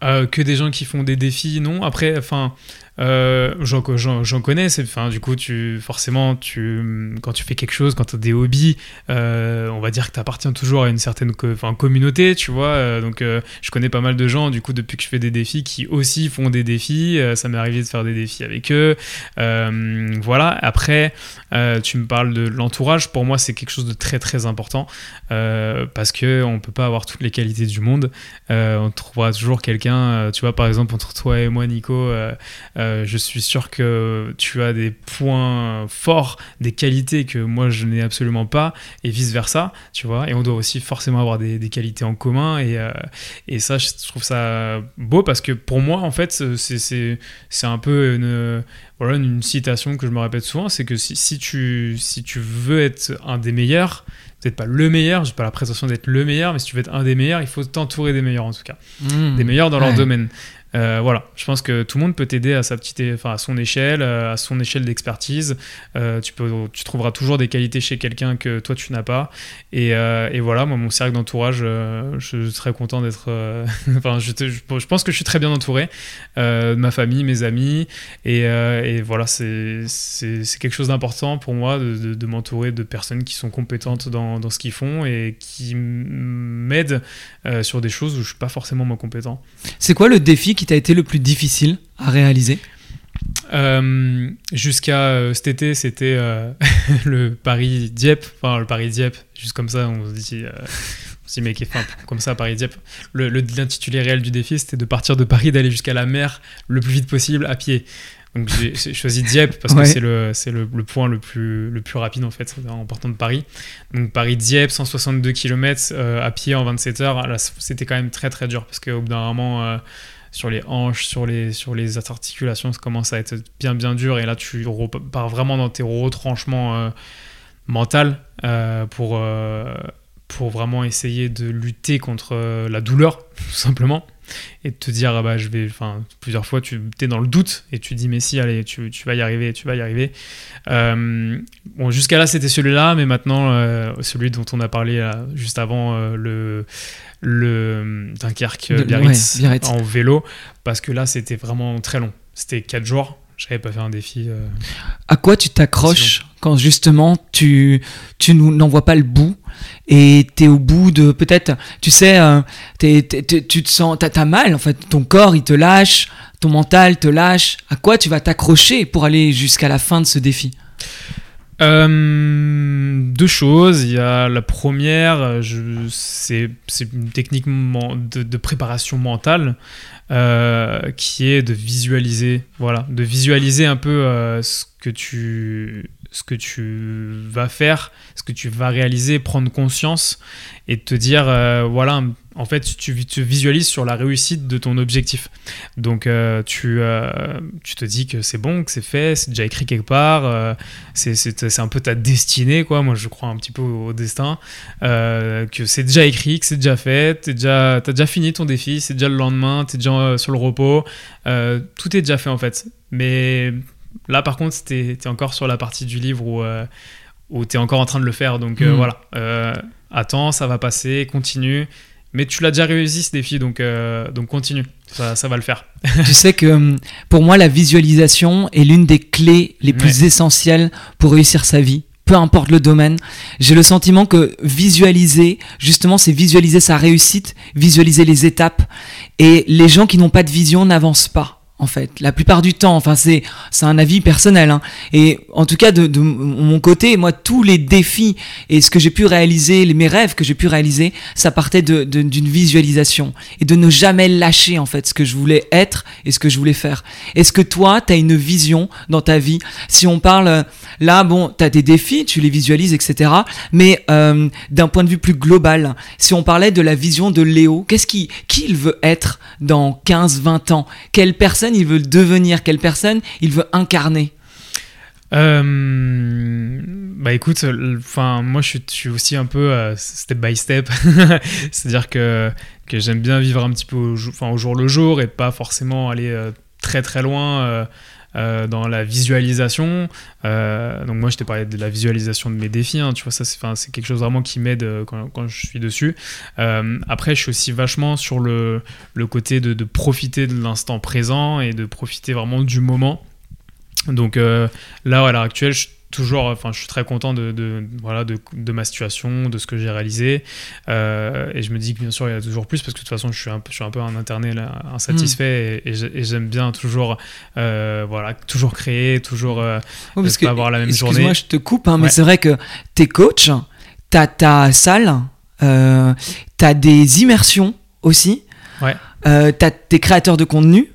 Que des gens qui font des défis, non. Après, enfin, euh, j'en connais, enfin, du coup, tu, forcément, tu, quand tu fais quelque chose, quand tu as des hobbies, euh, on va dire que tu appartiens toujours à une certaine communauté, tu vois. Euh, donc, je connais pas mal de gens, du coup, depuis que je fais des défis, qui aussi font des défis. ça m'est arrivé de faire des défis avec eux. voilà. Après, tu me parles de l'entourage. Pour moi, c'est quelque chose de très, très important parce que on peut pas avoir toutes les qualités du monde. on trouvera toujours quelqu'un, tu vois, par exemple, entre toi et moi, Nico, euh, je suis sûr que tu as des points forts, des qualités que moi je n'ai absolument pas, et vice versa, tu vois. Et on doit aussi forcément avoir des, qualités en commun, et, euh, et, ça, je trouve ça beau parce que pour moi, en fait, c'est un peu une, voilà, une citation que je me répète souvent c'est que si, si, tu, si tu veux être un des meilleurs, peut-être pas le meilleur, j'ai pas la prétention d'être le meilleur, mais si tu veux être un des meilleurs, il faut t'entourer des meilleurs en tout cas, mmh. des meilleurs dans leur domaine. Euh, voilà, je pense que tout le monde peut t'aider à sa petite, enfin à son échelle, euh, à son échelle d'expertise. Euh, tu peux, tu trouveras toujours des qualités chez quelqu'un que toi tu n'as pas. Et, et, voilà, moi mon cercle d'entourage, je suis très content d'être. *laughs* enfin, je, je, pense que je suis très bien entouré de ma famille, mes amis, et, et voilà, c'est quelque chose d'important pour moi de, de, m'entourer de personnes qui sont compétentes dans, dans ce qu'ils font et qui m'aident sur des choses où je suis pas forcément moi compétent. C'est quoi le défi qui t'a été le plus difficile à réaliser euh, Jusqu'à euh, cet été, c'était euh, *laughs* le Paris-Dieppe. Enfin, le Paris-Dieppe, juste comme ça, on se dit. on se dit, mais enfin, comme ça, Paris-Dieppe. L'intitulé réel du défi, c'était de partir de Paris, d'aller jusqu'à la mer le plus vite possible à pied. Donc j'ai choisi Dieppe parce que c'est le, le, le, point le plus, le plus rapide en fait en partant de Paris. Donc Paris-Dieppe, 162 km à pied en 27 heures. C'était quand même très très dur parce qu'au bout d'un moment, sur les hanches, sur les, sur les articulations, ça commence à être bien bien dur. Et là, tu pars vraiment dans tes retranchements euh, euh, pour, euh, pour vraiment essayer de lutter contre la douleur, *laughs* tout simplement. Et de te dire, ah bah, je vais, enfin, plusieurs fois, tu es dans le doute et tu dis, mais si, allez, tu, tu vas y arriver, tu vas y arriver. bon, jusqu'à là, c'était celui-là, mais maintenant, celui dont on a parlé juste avant, le le Dunkerque Biarritz, en vélo parce que là c'était vraiment très long. C'était 4 jours. J'avais pas fait un défi. Euh, à quoi tu t'accroches quand justement tu tu n'en vois pas le bout et tu es au bout de peut-être tu sais euh, tu te sens t'as as mal en fait. Ton corps il te lâche ton mental te lâche. À quoi tu vas t'accrocher pour aller jusqu'à la fin de ce défi? Euh, deux choses. Il y a la première, c'est une technique de, préparation mentale euh, qui est de visualiser, voilà, de visualiser un peu euh, ce que tu ce que tu vas faire, ce que tu vas réaliser, prendre conscience et te dire, euh, voilà, en fait, tu, visualises sur la réussite de ton objectif. Donc, euh, tu, euh, tu te dis que c'est bon, que c'est fait, c'est déjà écrit quelque part, c'est un peu ta destinée, quoi. Moi, je crois un petit peu au, destin, que c'est déjà écrit, que c'est déjà fait, tu déjà, as déjà fini ton défi, c'est déjà le lendemain, tu es déjà sur le repos, tout est déjà fait en fait. Mais Là, par contre, tu es, encore sur la partie du livre où, euh, où tu es encore en train de le faire. Donc euh, hmm. voilà, euh, attends, ça va passer, continue. Mais tu l'as déjà réussi ce défi, donc, donc continue, ça, ça, va le faire. tu sais que pour moi, la visualisation est l'une des clés les plus essentielles pour réussir sa vie peu importe le domaine. J'ai le sentiment que visualiser, justement, c'est visualiser sa réussite, visualiser les étapes. Et les gens qui n'ont pas de vision n'avancent pas en fait, la plupart du temps. Enfin, c'est un avis personnel. Hein. Et en tout cas, de, de, mon côté, moi, tous les défis et ce que j'ai pu réaliser, mes rêves que j'ai pu réaliser, ça partait d'une de, d'une visualisation et de ne jamais lâcher en fait ce que je voulais être et ce que je voulais faire. Est-ce que toi, tu as une vision dans ta vie? Si on parle là, bon, tu as des défis, tu les visualises, etc. Mais euh, d'un point de vue plus global, si on parlait de la vision de Léo, qu'est-ce qui, qui il veut être dans 15, 20 ans? Quelle personne il veut devenir, quelle personne? Il veut incarner. Euh, bah écoute, enfin moi je suis, aussi un peu euh, step by step, *laughs* c'est-à-dire que, que j'aime bien vivre un petit peu au, au, jour le jour et pas forcément aller euh, très très loin euh, dans la visualisation. Euh, donc moi, je t'ai parlé de la visualisation de mes défis. Hein, tu vois, ça, c'est quelque chose vraiment qui m'aide euh, quand, je suis dessus. après, je suis aussi vachement sur le, côté de profiter de l'instant présent et de profiter vraiment du moment. Donc là, à l'heure actuelle, je toujours, enfin, je suis très content de, voilà, de, de, ma situation, de ce que j'ai réalisé. Euh, et je me dis que bien sûr, il y a toujours plus parce que de toute façon, je suis un peu, je suis un peu un internet insatisfait mm. et, j'aime bien toujours, euh, voilà, toujours créer, toujours euh, parce que, avoir la même journée. Excuse-moi, je te coupe, hein, mais c'est vrai que t'es coach, t'as ta salle, t'as des immersions aussi. Ouais. T'as tes créateurs de contenu,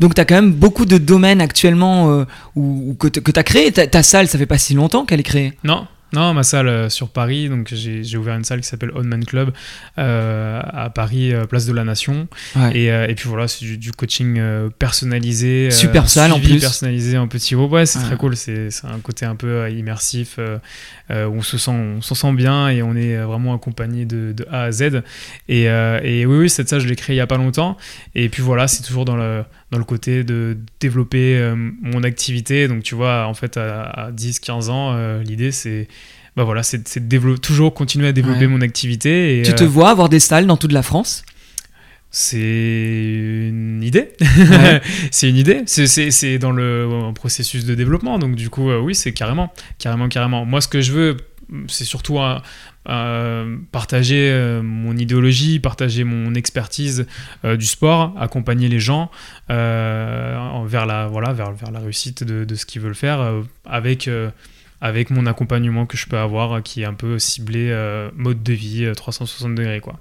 donc tu as quand même beaucoup de domaines actuellement euh, où, que tu as créé. Ta, salle, ça fait pas si longtemps qu'elle est créée Non. Non, ma salle euh, sur Paris, donc j'ai ouvert une salle qui s'appelle Oldman Club euh, à Paris, place de la Nation. Ouais. Et, et puis voilà, c'est du, du coaching personnalisé. Super salle, en plus. personnalisé en petit groupe. Ouais, c'est Ouais. très cool. C'est un côté un peu immersif où on se, sent, on se sent bien et on est vraiment accompagné de, de A à Z. Et, et oui, oui, cette salle, je l'ai créée il y a pas longtemps. Et puis voilà, c'est toujours dans le, dans le côté de développer euh, mon activité. Donc tu vois, en fait, à, à 10-15 ans, euh, l'idée, c'est. Bah voilà, c'est c'est de développer, toujours continuer à développer Ouais. mon activité. Et, Tu te euh, vois avoir des salles dans toute la France? C'est une idée. Ouais. *laughs* c'est une idée. C'est- dans le un processus de développement. Donc, du coup, oui, c'est carrément, carrément, carrément. Moi, ce que je veux, c'est surtout un- partager euh, mon idéologie, partager mon expertise euh, du sport, accompagner les gens euh, en- vers, la, voilà, vers, vers la réussite de, de ce qu'ils veulent faire euh, avec. euh, avec mon accompagnement que je peux avoir, euh, qui est un peu ciblé euh, mode de vie euh, 360 degrés, quoi.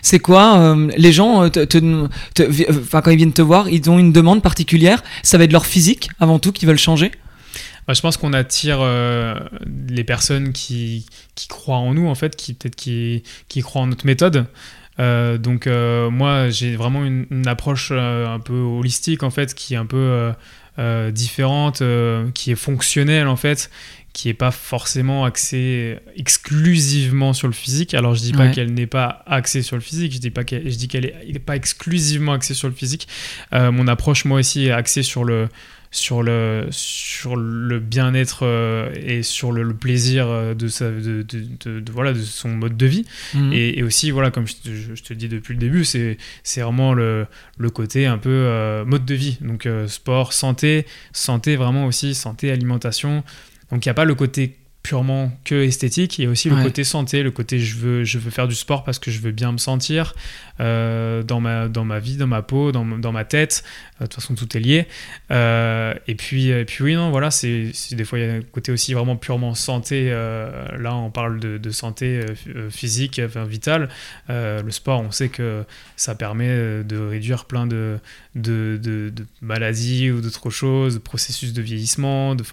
C'est quoi euh, Les gens, euh, euh, quand ils viennent te voir, ils ont une demande particulière? Ça va être leur physique avant tout qui veulent changer? Bah, je pense qu'on attire euh, les personnes qui, qui croient en nous, en fait, qui peut-être qui, qui croient en notre méthode. Euh, donc euh, moi, j'ai vraiment une, une approche euh, un peu holistique, en fait, qui est un peu différente, qui est fonctionnelle, en fait, qui est pas forcément axée exclusivement sur le physique. Alors je dis pas Ouais. qu'elle n'est pas axée sur le physique, je dis pas qu'elle, je dis qu'elle est pas exclusivement axée sur le physique. Mon approche, moi aussi, est axée sur le sur le, sur le bien-être euh, et sur le, le plaisir euh, de, sa, de, de, voilà, de son mode de vie. Mhm. Et, et aussi, voilà, comme je te, je- je te le dis depuis le début, c'est c'est vraiment le, le côté un peu euh, mode de vie. Donc euh, sport, santé, santé vraiment aussi, santé, alimentation. Donc il n'y a pas le côté purement que esthétique, il y a aussi le côté santé, le côté je veux, je veux faire du sport parce que je veux bien me sentir euh, dans, ma, dans ma vie, dans ma peau, dans, dans ma tête. Euh, De toute façon, tout est lié. Euh, et, puis, et puis oui, non, voilà, c'est des fois il y a un côté aussi vraiment purement santé. là, on parle de, de santé ph- physique, enfin vitale. Le sport, on sait que ça permet de réduire plein de, de, de- de maladies ou d'autres choses, de processus de vieillissement, de,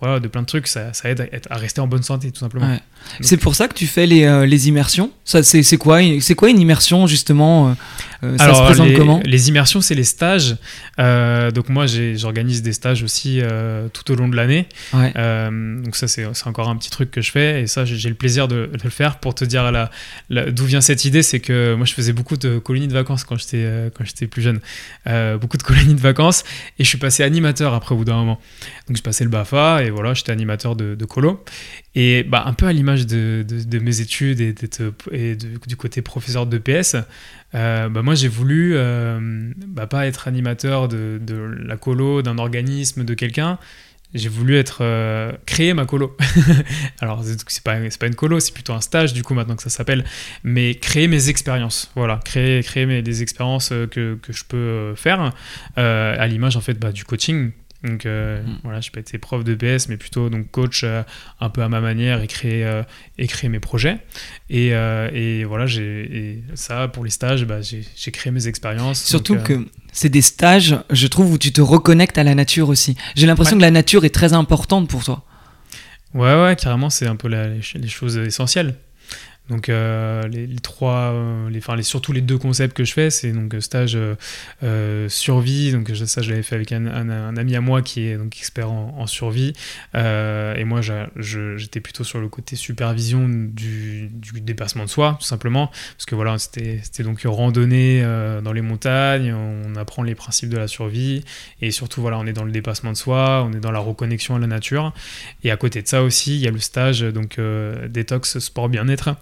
voilà, de plein de trucs. Ça, ça aide à, rester en bonne santé, tout simplement. Ouais. C'est pour ça que tu fais les, euh, les immersions? Ça, c'est c'est quoi, c'est quoi une immersion justement euh, euh, Ça se présente les, comment les immersions, c'est les stages. Euh, donc moi, j'ai- j'organise des stages aussi euh, tout au long de l'année. Ouais. Donc ça, c'est encore un petit truc que je fais. Et ça, j'ai j'ai le plaisir de, de le faire. Pour te dire la, la- d'où vient cette idée, c'est que moi, je faisais beaucoup de colonies de vacances quand j'étais plus jeune. Beaucoup de colonies de vacances. Et je suis passé animateur après au bout d'un moment. Donc je passais le BAFA et voilà, j'étais animateur de, de colo. Et bah, un peu à l'image de, de- de mes études et, d'être- et de- du côté professeur de PS, bah, moi j'ai voulu euh, bah, pas être animateur de, de la colo, d'un organisme, de quelqu'un. J'ai voulu être euh, créer ma colo. *laughs* Alors c'est pas pas une colo, c'est plutôt un stage du coup maintenant que ça s'appelle. Mais créer mes expériences, voilà, créer créer mes, des expériences euh, que, que je peux euh, faire euh, à l'image en fait bah, du coaching. Donc euh, Mm. voilà, je peux être prof de PS, mais plutôt donc coach euh, un peu à ma manière et créer euh, et créer mes projets. Et, et voilà, j'ai ça pour les stages, bah, j'ai créé mes expériences. Surtout Donc, que c'est des stages, je trouve, où tu te reconnectes à la nature aussi. J'ai l'impression Ouais. que la nature est très importante pour toi. Ouais, ouais, carrément, c'est un peu la- les, ch- les choses essentielles. Donc euh, les, les trois, euh, les, enfin les, surtout les deux concepts que je fais, c'est donc euh, stage euh, euh, survie, donc ça je l'avais fait avec un, un- ami à moi qui est donc expert en, en survie, Euh, et moi j'étais plutôt sur le côté supervision du, du dépassement de soi, tout simplement, parce que voilà c'était donc randonnée dans les montagnes, on apprend les principes de la survie, et surtout voilà on est dans le dépassement de soi, on est dans la reconnexion à la nature, et à côté de ça aussi il y a le stage donc détox sport bien-être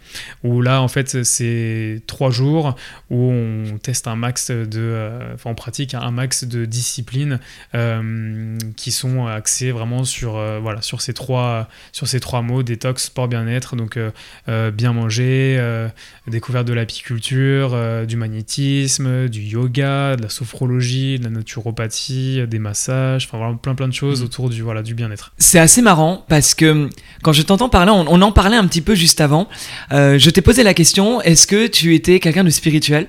où là en fait c'est trois jours où on teste un max de euh, enfin on pratique un max de disciplines euh, qui sont axées vraiment sur euh, voilà sur ces trois sur ces trois mots détox sport bien-être donc bien manger découverte de l'apiculture du magnétisme du yoga de la sophrologie de la naturopathie des massages enfin vraiment plein plein de choses Mhm. autour du voilà du bien-être C'est assez marrant parce que quand je t'entends parler, on, on en parlait un petit peu juste avant. euh, je t'ai posé la question est-ce que tu étais quelqu'un de spirituel?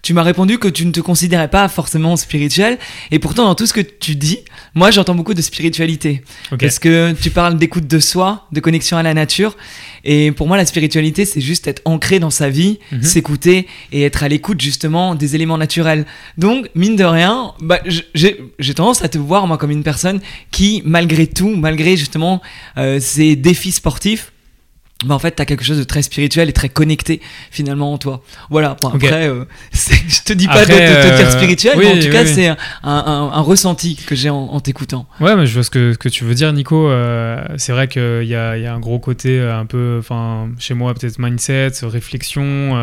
Tu m'as répondu que tu ne te considérais pas forcément spirituel. Et pourtant, dans tout ce que tu dis, moi, j'entends beaucoup de spiritualité. Parce que tu parles d'écoute de soi, de connexion à la nature? Et pour moi, la spiritualité, c'est juste être ancré dans sa vie, Mhm. s'écouter et être à l'écoute justement des éléments naturels. Donc, mine de rien, bah, j'ai tendance à te voir, moi, comme une personne qui, malgré tout, malgré justement euh, ces défis sportifs, bah en fait, t'as quelque chose de très spirituel et très connecté finalement en toi. Voilà. Bon, après, euh, *laughs* je te dis pas de, de te dire euh, spirituel, oui, mais en tout oui, cas, oui. c'est un, un- un ressenti que j'ai en, en t'écoutant. Ouais, mais je vois ce que, que tu veux dire, Nico. Euh, c'est vrai qu'il y a, y a un gros côté un peu, enfin, chez moi, peut-être mindset, réflexion,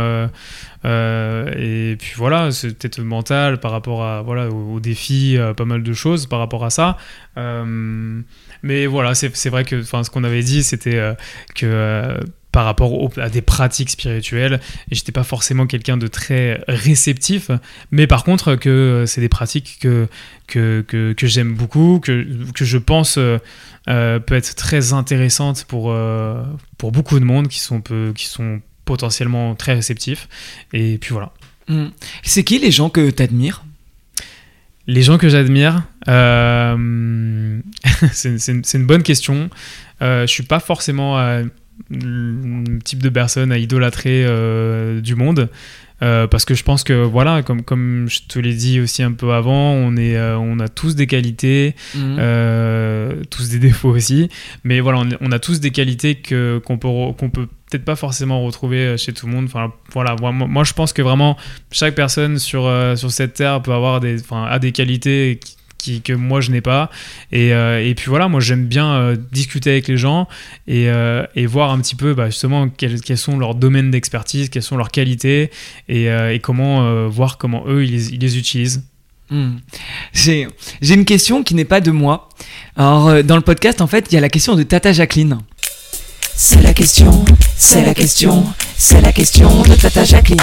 et puis voilà, c'est peut-être mental par rapport à, voilà, aux, aux défis, pas mal de choses par rapport à ça. Euh, mais voilà, c'est vrai que, ce qu'on avait dit, c'était euh, que. euh, par rapport au- à des pratiques spirituelles et j'étais pas forcément quelqu'un de très réceptif mais par contre que c'est des pratiques que que, que, que j'aime beaucoup, que, que je pense euh, peut être très intéressante pour, euh, pour beaucoup de monde qui sont, peu, qui sont potentiellement très réceptifs. Et puis voilà. Hmm. C'est qui les gens que t'admires? Les gens que j'admire, euh, *laughs* c'est une, bonne question. Euh, je suis pas forcément euh, le type de personne à idolâtrer euh, du monde. Euh, parce que je pense que voilà, comme, comme je te l'ai dit aussi un peu avant, on, est, euh, on a tous des qualités, euh, tous des *laughs* défauts aussi, mais voilà, on, on a tous des qualités que qu'on peut qu'on peut peut-être pas forcément retrouver chez tout le monde. Enfin voilà, moi, moi, je pense que vraiment chaque personne sur sur cette terre peut avoir des, enfin a des qualités qui, qui- que moi je n'ai pas et, euh, et puis voilà moi j'aime bien euh, discuter avec les gens et, euh, et voir un petit peu bah, justement quels, quels sont leurs domaines d'expertise quelles sont leurs qualités et, euh, et comment euh, voir comment eux ils les, ils les utilisent Hmm. J'ai j'ai une question qui n'est pas de moi. Alors, dans le podcast, en fait, il y a la question de Tata Jacqueline. C'est la question, c'est la question, c'est la question de Tata Jacqueline.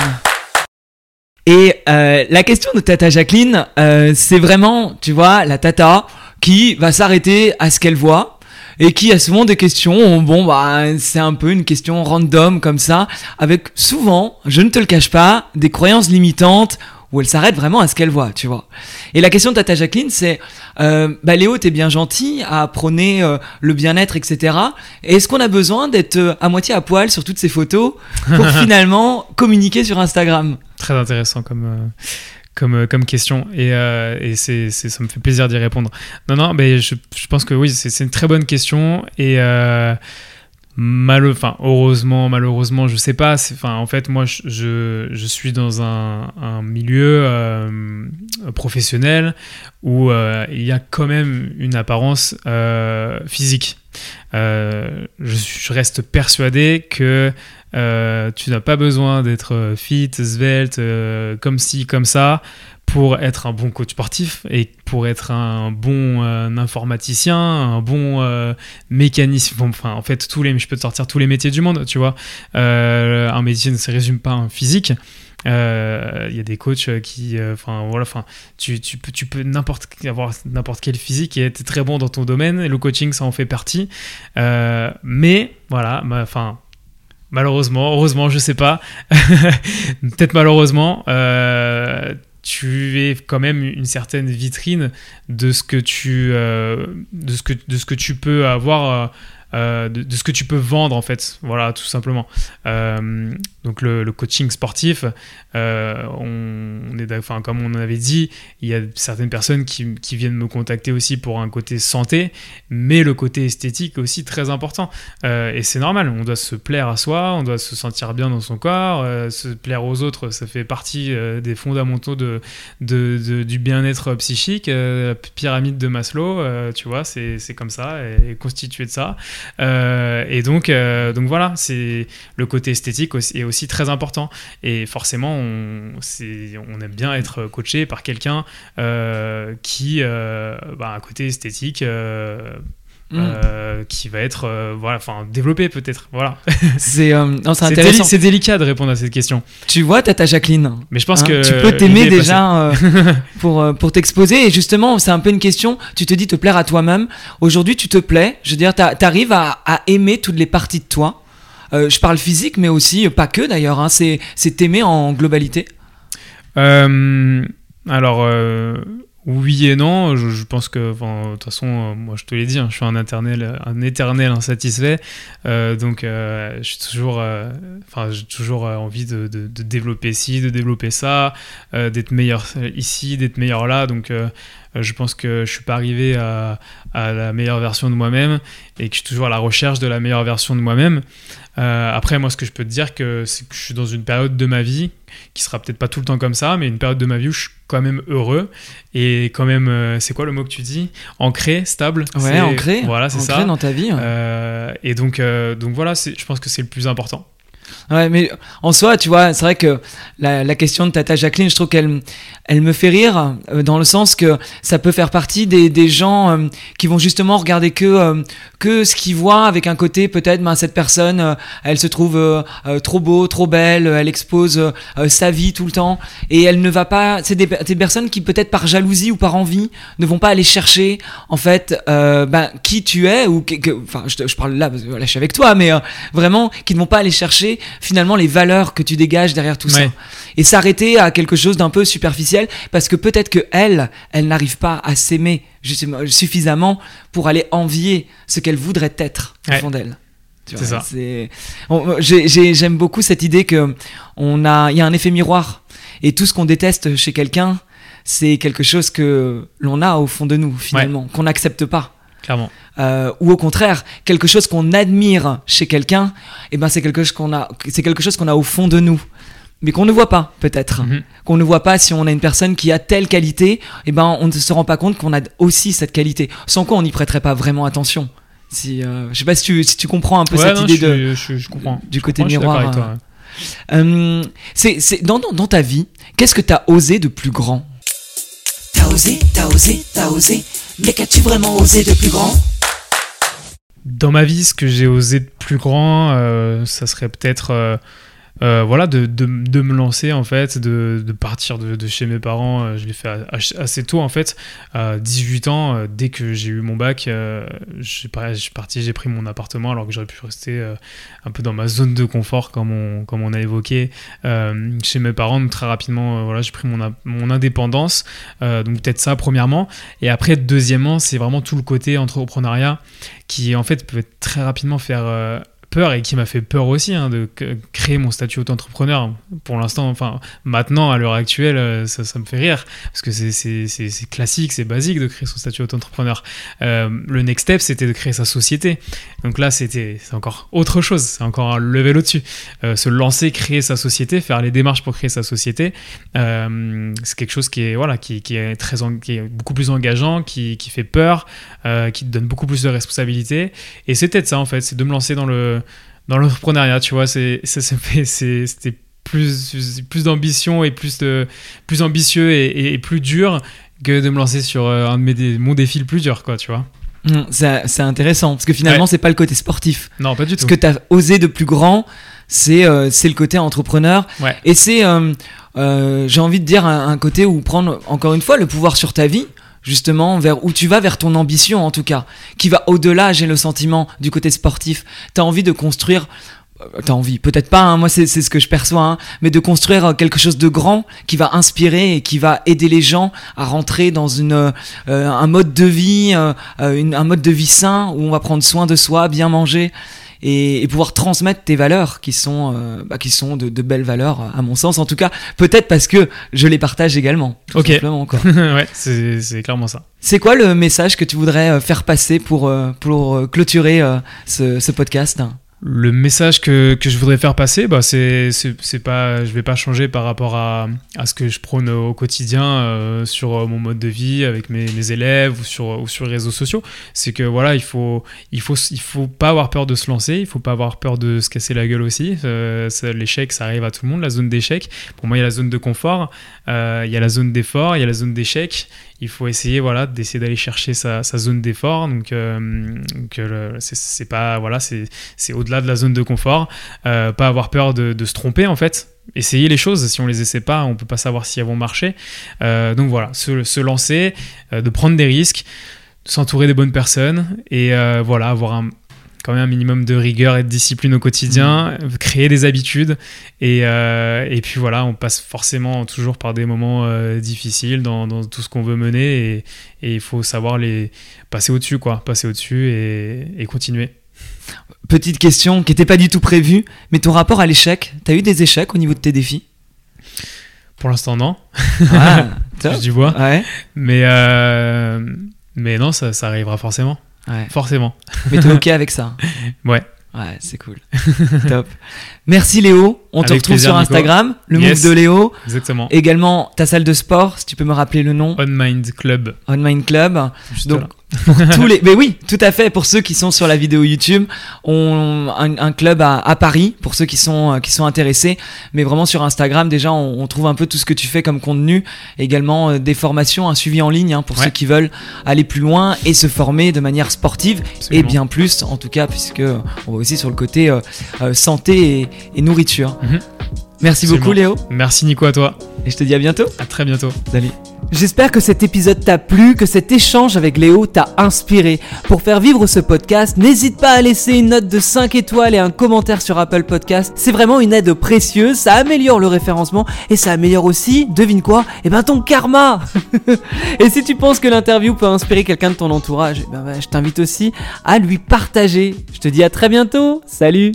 Et euh, la question de Tata Jacqueline, euh, c'est vraiment, tu vois, la Tata qui va s'arrêter à ce qu'elle voit et qui a souvent des questions. Bon, bah, c'est un peu une question random comme ça, avec souvent, je ne te le cache pas, des croyances limitantes où elle s'arrête vraiment à ce qu'elle voit, tu vois. Et la question de Tata Jacqueline, c'est, euh, bah Léo, t'es bien gentil à prôner euh, le bien-être, etc. Est-ce qu'on a besoin d'être euh, à moitié à poil sur toutes ces photos pour *laughs* finalement communiquer sur Instagram? Très intéressant comme euh, comme, comme question et, et c'est, c'est- ça me fait plaisir d'y répondre. Non, non, mais je, je pense que oui, c'est, une très bonne question et mal, enfin, heureusement, malheureusement, je sais pas. Enfin, en fait, moi, je, je, suis dans un, milieu euh, professionnel où euh, il y a quand même une apparence euh, physique. Je, je reste persuadé que tu n'as pas besoin d'être fit, svelte, comme ci, comme ça, pour être un bon coach sportif et pour être un bon euh, informaticien, un bon euh, mécanicien. Enfin, en fait, tous les, je peux te sortir tous les métiers du monde, tu vois. Euh, un métier ne se résume pas à un physique. Euh, Il y a des coachs qui, enfin voilà, enfin tu, peux, n'importe avoir n'importe quel physique et être très bon dans ton domaine. Et le coaching, ça en fait partie. Mais voilà, enfin malheureusement, heureusement, je sais pas, *laughs* peut-être malheureusement, tu es quand même une certaine vitrine de ce que tu, euh, de ce que, de ce que tu peux avoir. Euh, de, ce que tu peux vendre en fait voilà tout simplement Euh, donc le, coaching sportif euh, on, on est enfin comme on avait dit il y a certaines personnes qui, viennent me contacter aussi pour un côté santé mais le côté esthétique est aussi très important et c'est normal, on doit se plaire à soi, on doit se sentir bien dans son corps, se plaire aux autres, ça fait partie des fondamentaux de, du bien-être psychique. la pyramide de Maslow, tu vois, c'est comme ça, et, constitué de ça. Euh, et donc, euh, donc voilà, c'est le côté esthétique est aussi très important. Et forcément, on, aime bien être coaché par quelqu'un euh, qui bah, a un côté esthétique. Euh, Hmm. euh, qui va être euh, voilà enfin développé peut-être voilà *laughs* C'est euh, déli- délicat de répondre à cette question Tu vois, Tata Jacqueline. mais je pense Hein, que tu peux t'aimer déjà euh, *laughs* pour, pour t'exposer. Et justement, c'est un peu une question. Tu te dis te plaire à toi-même. Aujourd'hui, tu te plais. Je veux dire, t'a- t'arrives à, à aimer toutes les parties de toi. Je parle physique, mais aussi, pas que d'ailleurs. hein, c'est c'est t'aimer en globalité. alors, oui et non, je, pense que, de toute façon, euh, moi je te l'ai dit, hein, je suis un éternel, insatisfait, euh, donc euh, suis toujours, enfin j'ai toujours envie de, développer ci, de développer ça, d'être meilleur ici, d'être meilleur là, donc je pense que je suis pas arrivé à, la meilleure version de moi-même et que je suis toujours à la recherche de la meilleure version de moi-même. après, moi, ce que je peux te dire, c'est que je suis dans une période de ma vie qui sera peut-être pas tout le temps comme ça, mais une période de ma vie où je suis quand même heureux et quand même, euh, c'est quoi le mot que tu dis? Ancré, stable Ouais, ancré. Voilà, c'est ça. dans ta vie. Euh, et donc, euh, donc voilà, je pense que c'est le plus important. Ouais, mais en soi, tu vois, c'est vrai que la, la, question de Tata Jacqueline, je trouve qu'elle elle me fait rire euh, dans le sens que ça peut faire partie des, des gens euh, qui vont justement regarder que euh, que ce qu'ils voient avec un côté peut-être ben cette personne elle se trouve trop beau, trop belle, elle expose sa vie tout le temps et elle ne va pas c'est des, des, personnes qui peut-être par jalousie ou par envie ne vont pas aller chercher en fait ben, qui tu es ou enfin je, je, parle là que là je suis avec toi mais vraiment qui ne vont pas aller chercher finalement les valeurs que tu dégages derrière tout ça et s'arrêter à quelque chose d'un peu superficiel parce que peut-être que elle, elle n'arrive pas à s'aimer suffisamment pour aller envier ce qu'elle voudrait être au fond d'elle. C'est ça. J'aime beaucoup cette idée que on a, il y a un effet miroir et tout ce qu'on déteste chez quelqu'un, c'est quelque chose que l'on a au fond de nous finalement, qu'on n'accepte pas. Clairement. Euh, ou au contraire, quelque chose qu'on admire chez quelqu'un, et eh ben c'est quelque chose qu'on a, c'est quelque chose qu'on a au fond de nous mais qu'on ne voit pas peut-être, mhm. qu'on ne voit pas si on a une personne qui a telle qualité, et eh ben on ne se rend pas compte qu'on a aussi cette qualité, sans quoi on n'y prêterait pas vraiment attention. Si, euh, je sais pas si tu, si tu comprends un peu cette idée de, je, comprends. du côté miroir. Euh, c'est, dans, dans, dans, ta vie, qu'est-ce que tu as osé de plus grand? Osé, t'as osé, t'as osé, mais qu'as-tu vraiment osé de plus grand? Dans ma vie, ce que j'ai osé de plus grand, euh, ça serait peut-être euh, voilà, de, de, de, me lancer en fait, de, de partir de, chez mes parents. Euh, je l'ai fait assez tôt en fait, à 18 ans, euh, dès que j'ai eu mon bac, je suis parti, j'ai pris mon appartement alors que j'aurais pu rester un peu dans ma zone de confort comme on, comme on a évoqué chez mes parents. très rapidement, voilà, j'ai pris mon, mon indépendance. donc peut-être ça premièrement. Et après, deuxièmement, c'est vraiment tout le côté entrepreneuriat qui en fait peut très rapidement faire peur et qui m'a fait peur aussi hein, de créer mon statut auto-entrepreneur. Pour l'instant, enfin maintenant, à l'heure actuelle, euh, ça, me fait rire parce que c'est classique, c'est basique de créer son statut auto-entrepreneur. Euh, le next step, c'était de créer sa société. Donc là, c'était encore autre chose, c'est encore un level au-dessus. Euh, se lancer, créer sa société, faire les démarches pour créer sa société, c'est quelque chose qui est, voilà, qui, est, très qui est beaucoup plus engageant, qui, fait peur, qui te donne beaucoup plus de responsabilités. Et c'était ça en fait, c'est de me lancer dans le dans l'entrepreneuriat, tu vois, c'est, c'était plus, plus d'ambition et plus, de, plus ambitieux et, plus dur que de me lancer sur euh, un de mes, mon défi le plus dur, quoi, tu vois. Mmh, c'est intéressant parce que finalement, c'est pas le côté sportif. Non, pas du tout. Ce que tu as osé de plus grand, c'est euh, c'est le côté entrepreneur. Et c'est, euh, j'ai envie de dire, un, côté où prendre encore une fois le pouvoir sur ta vie justement vers où tu vas vers ton ambition en tout cas qui va au-delà j'ai le sentiment du côté sportif. Tu as envie de construire euh, T'as envie, peut-être pas, hein, moi c'est ce que je perçois, hein, mais de construire euh, quelque chose de grand qui va inspirer et qui va aider les gens à rentrer dans une, euh, un mode de vie, un mode de vie sain où on va prendre soin de soi, bien manger et, pouvoir transmettre tes valeurs qui sont, euh, bah, qui sont de, de, belles valeurs à mon sens. En tout cas, peut-être parce que je les partage également. ok. Simplement, quoi. *laughs* ouais, c'est clairement ça. C'est quoi le message que tu voudrais euh, faire passer pour, euh, pour clôturer ce, ce podcast? Le message que, que, je voudrais faire passer, bah, c'est, pas, je vais pas changer par rapport à, à ce que je prône au quotidien euh, sur euh, mon mode de vie avec mes, mes, élèves ou sur, ou sur les réseaux sociaux. C'est que voilà, il faut, il faut, il faut pas avoir peur de se lancer, il faut pas avoir peur de se casser la gueule aussi. Euh, l'échec, ça arrive à tout le monde. La zone d'échec, pour moi, il y a la zone de confort, il y a la zone d'effort, il y a la zone d'échec il faut essayer voilà d'essayer d'aller chercher sa, zone d'effort. Donc euh, c'est pas voilà c'est au-delà de la zone de confort. Euh, pas avoir peur de, se tromper en fait. Essayer les choses. Si on les essaie pas on peut pas savoir si elles vont marcher. Euh, donc voilà. Se, lancer de prendre des risques s'entourer des bonnes personnes et voilà avoir un quand même un minimum de rigueur et de discipline au quotidien, créer des habitudes. Et, euh, et puis voilà, on passe forcément toujours par des moments euh, difficiles dans, dans tout ce qu'on veut mener. Et, il faut savoir les passer au-dessus, quoi. Passer au-dessus et, et continuer. Petite question qui n'était pas du tout prévue, mais ton rapport à l'échec, t'as eu des échecs au niveau de tes défis? Pour l'instant, non. Ah. *laughs* Je du bois. Ouais, Mais, euh, mais non, ça, ça arrivera forcément. Ouais. Forcément. Mais t'es ok *laughs* avec ça Ouais. Ouais, c'est cool. *laughs* Top. Merci Léo. On te Avec retrouve plaisir, sur Nico. Instagram, le Yes. move de Léo. Exactement. Également ta salle de sport, si tu peux me rappeler le nom. On Mind Club. On Mind Club. Juste Donc, là. Pour *laughs* tous les. Mais oui, tout à fait. Pour ceux qui sont sur la vidéo YouTube, on un, un club à, à Paris. Pour ceux qui sont euh, qui sont intéressés, mais vraiment sur Instagram déjà, on, on trouve un peu tout ce que tu fais comme contenu. Également euh, des formations, un suivi en ligne hein, pour Ouais. ceux qui veulent aller plus loin et se former de manière sportive et Absolument. bien plus. En tout cas, puisque on va aussi sur le côté euh, euh, santé et, et nourriture. Mhm. Merci Absolument. beaucoup Léo Merci Nico à toi. et je te dis à bientôt. À très bientôt. Salut. J'espère que cet épisode t'a plu, que cet échange avec Léo t'a inspiré. Pour faire vivre ce podcast, n'hésite pas à laisser une note de 5 étoiles et un commentaire sur Apple Podcast. C'est vraiment une aide précieuse, ça améliore le référencement et ça améliore aussi, devine quoi Eh ben ton karma *laughs* Et si tu penses que l'interview peut inspirer quelqu'un de ton entourage, eh ben, je t'invite aussi à lui partager. Je te dis à très bientôt, salut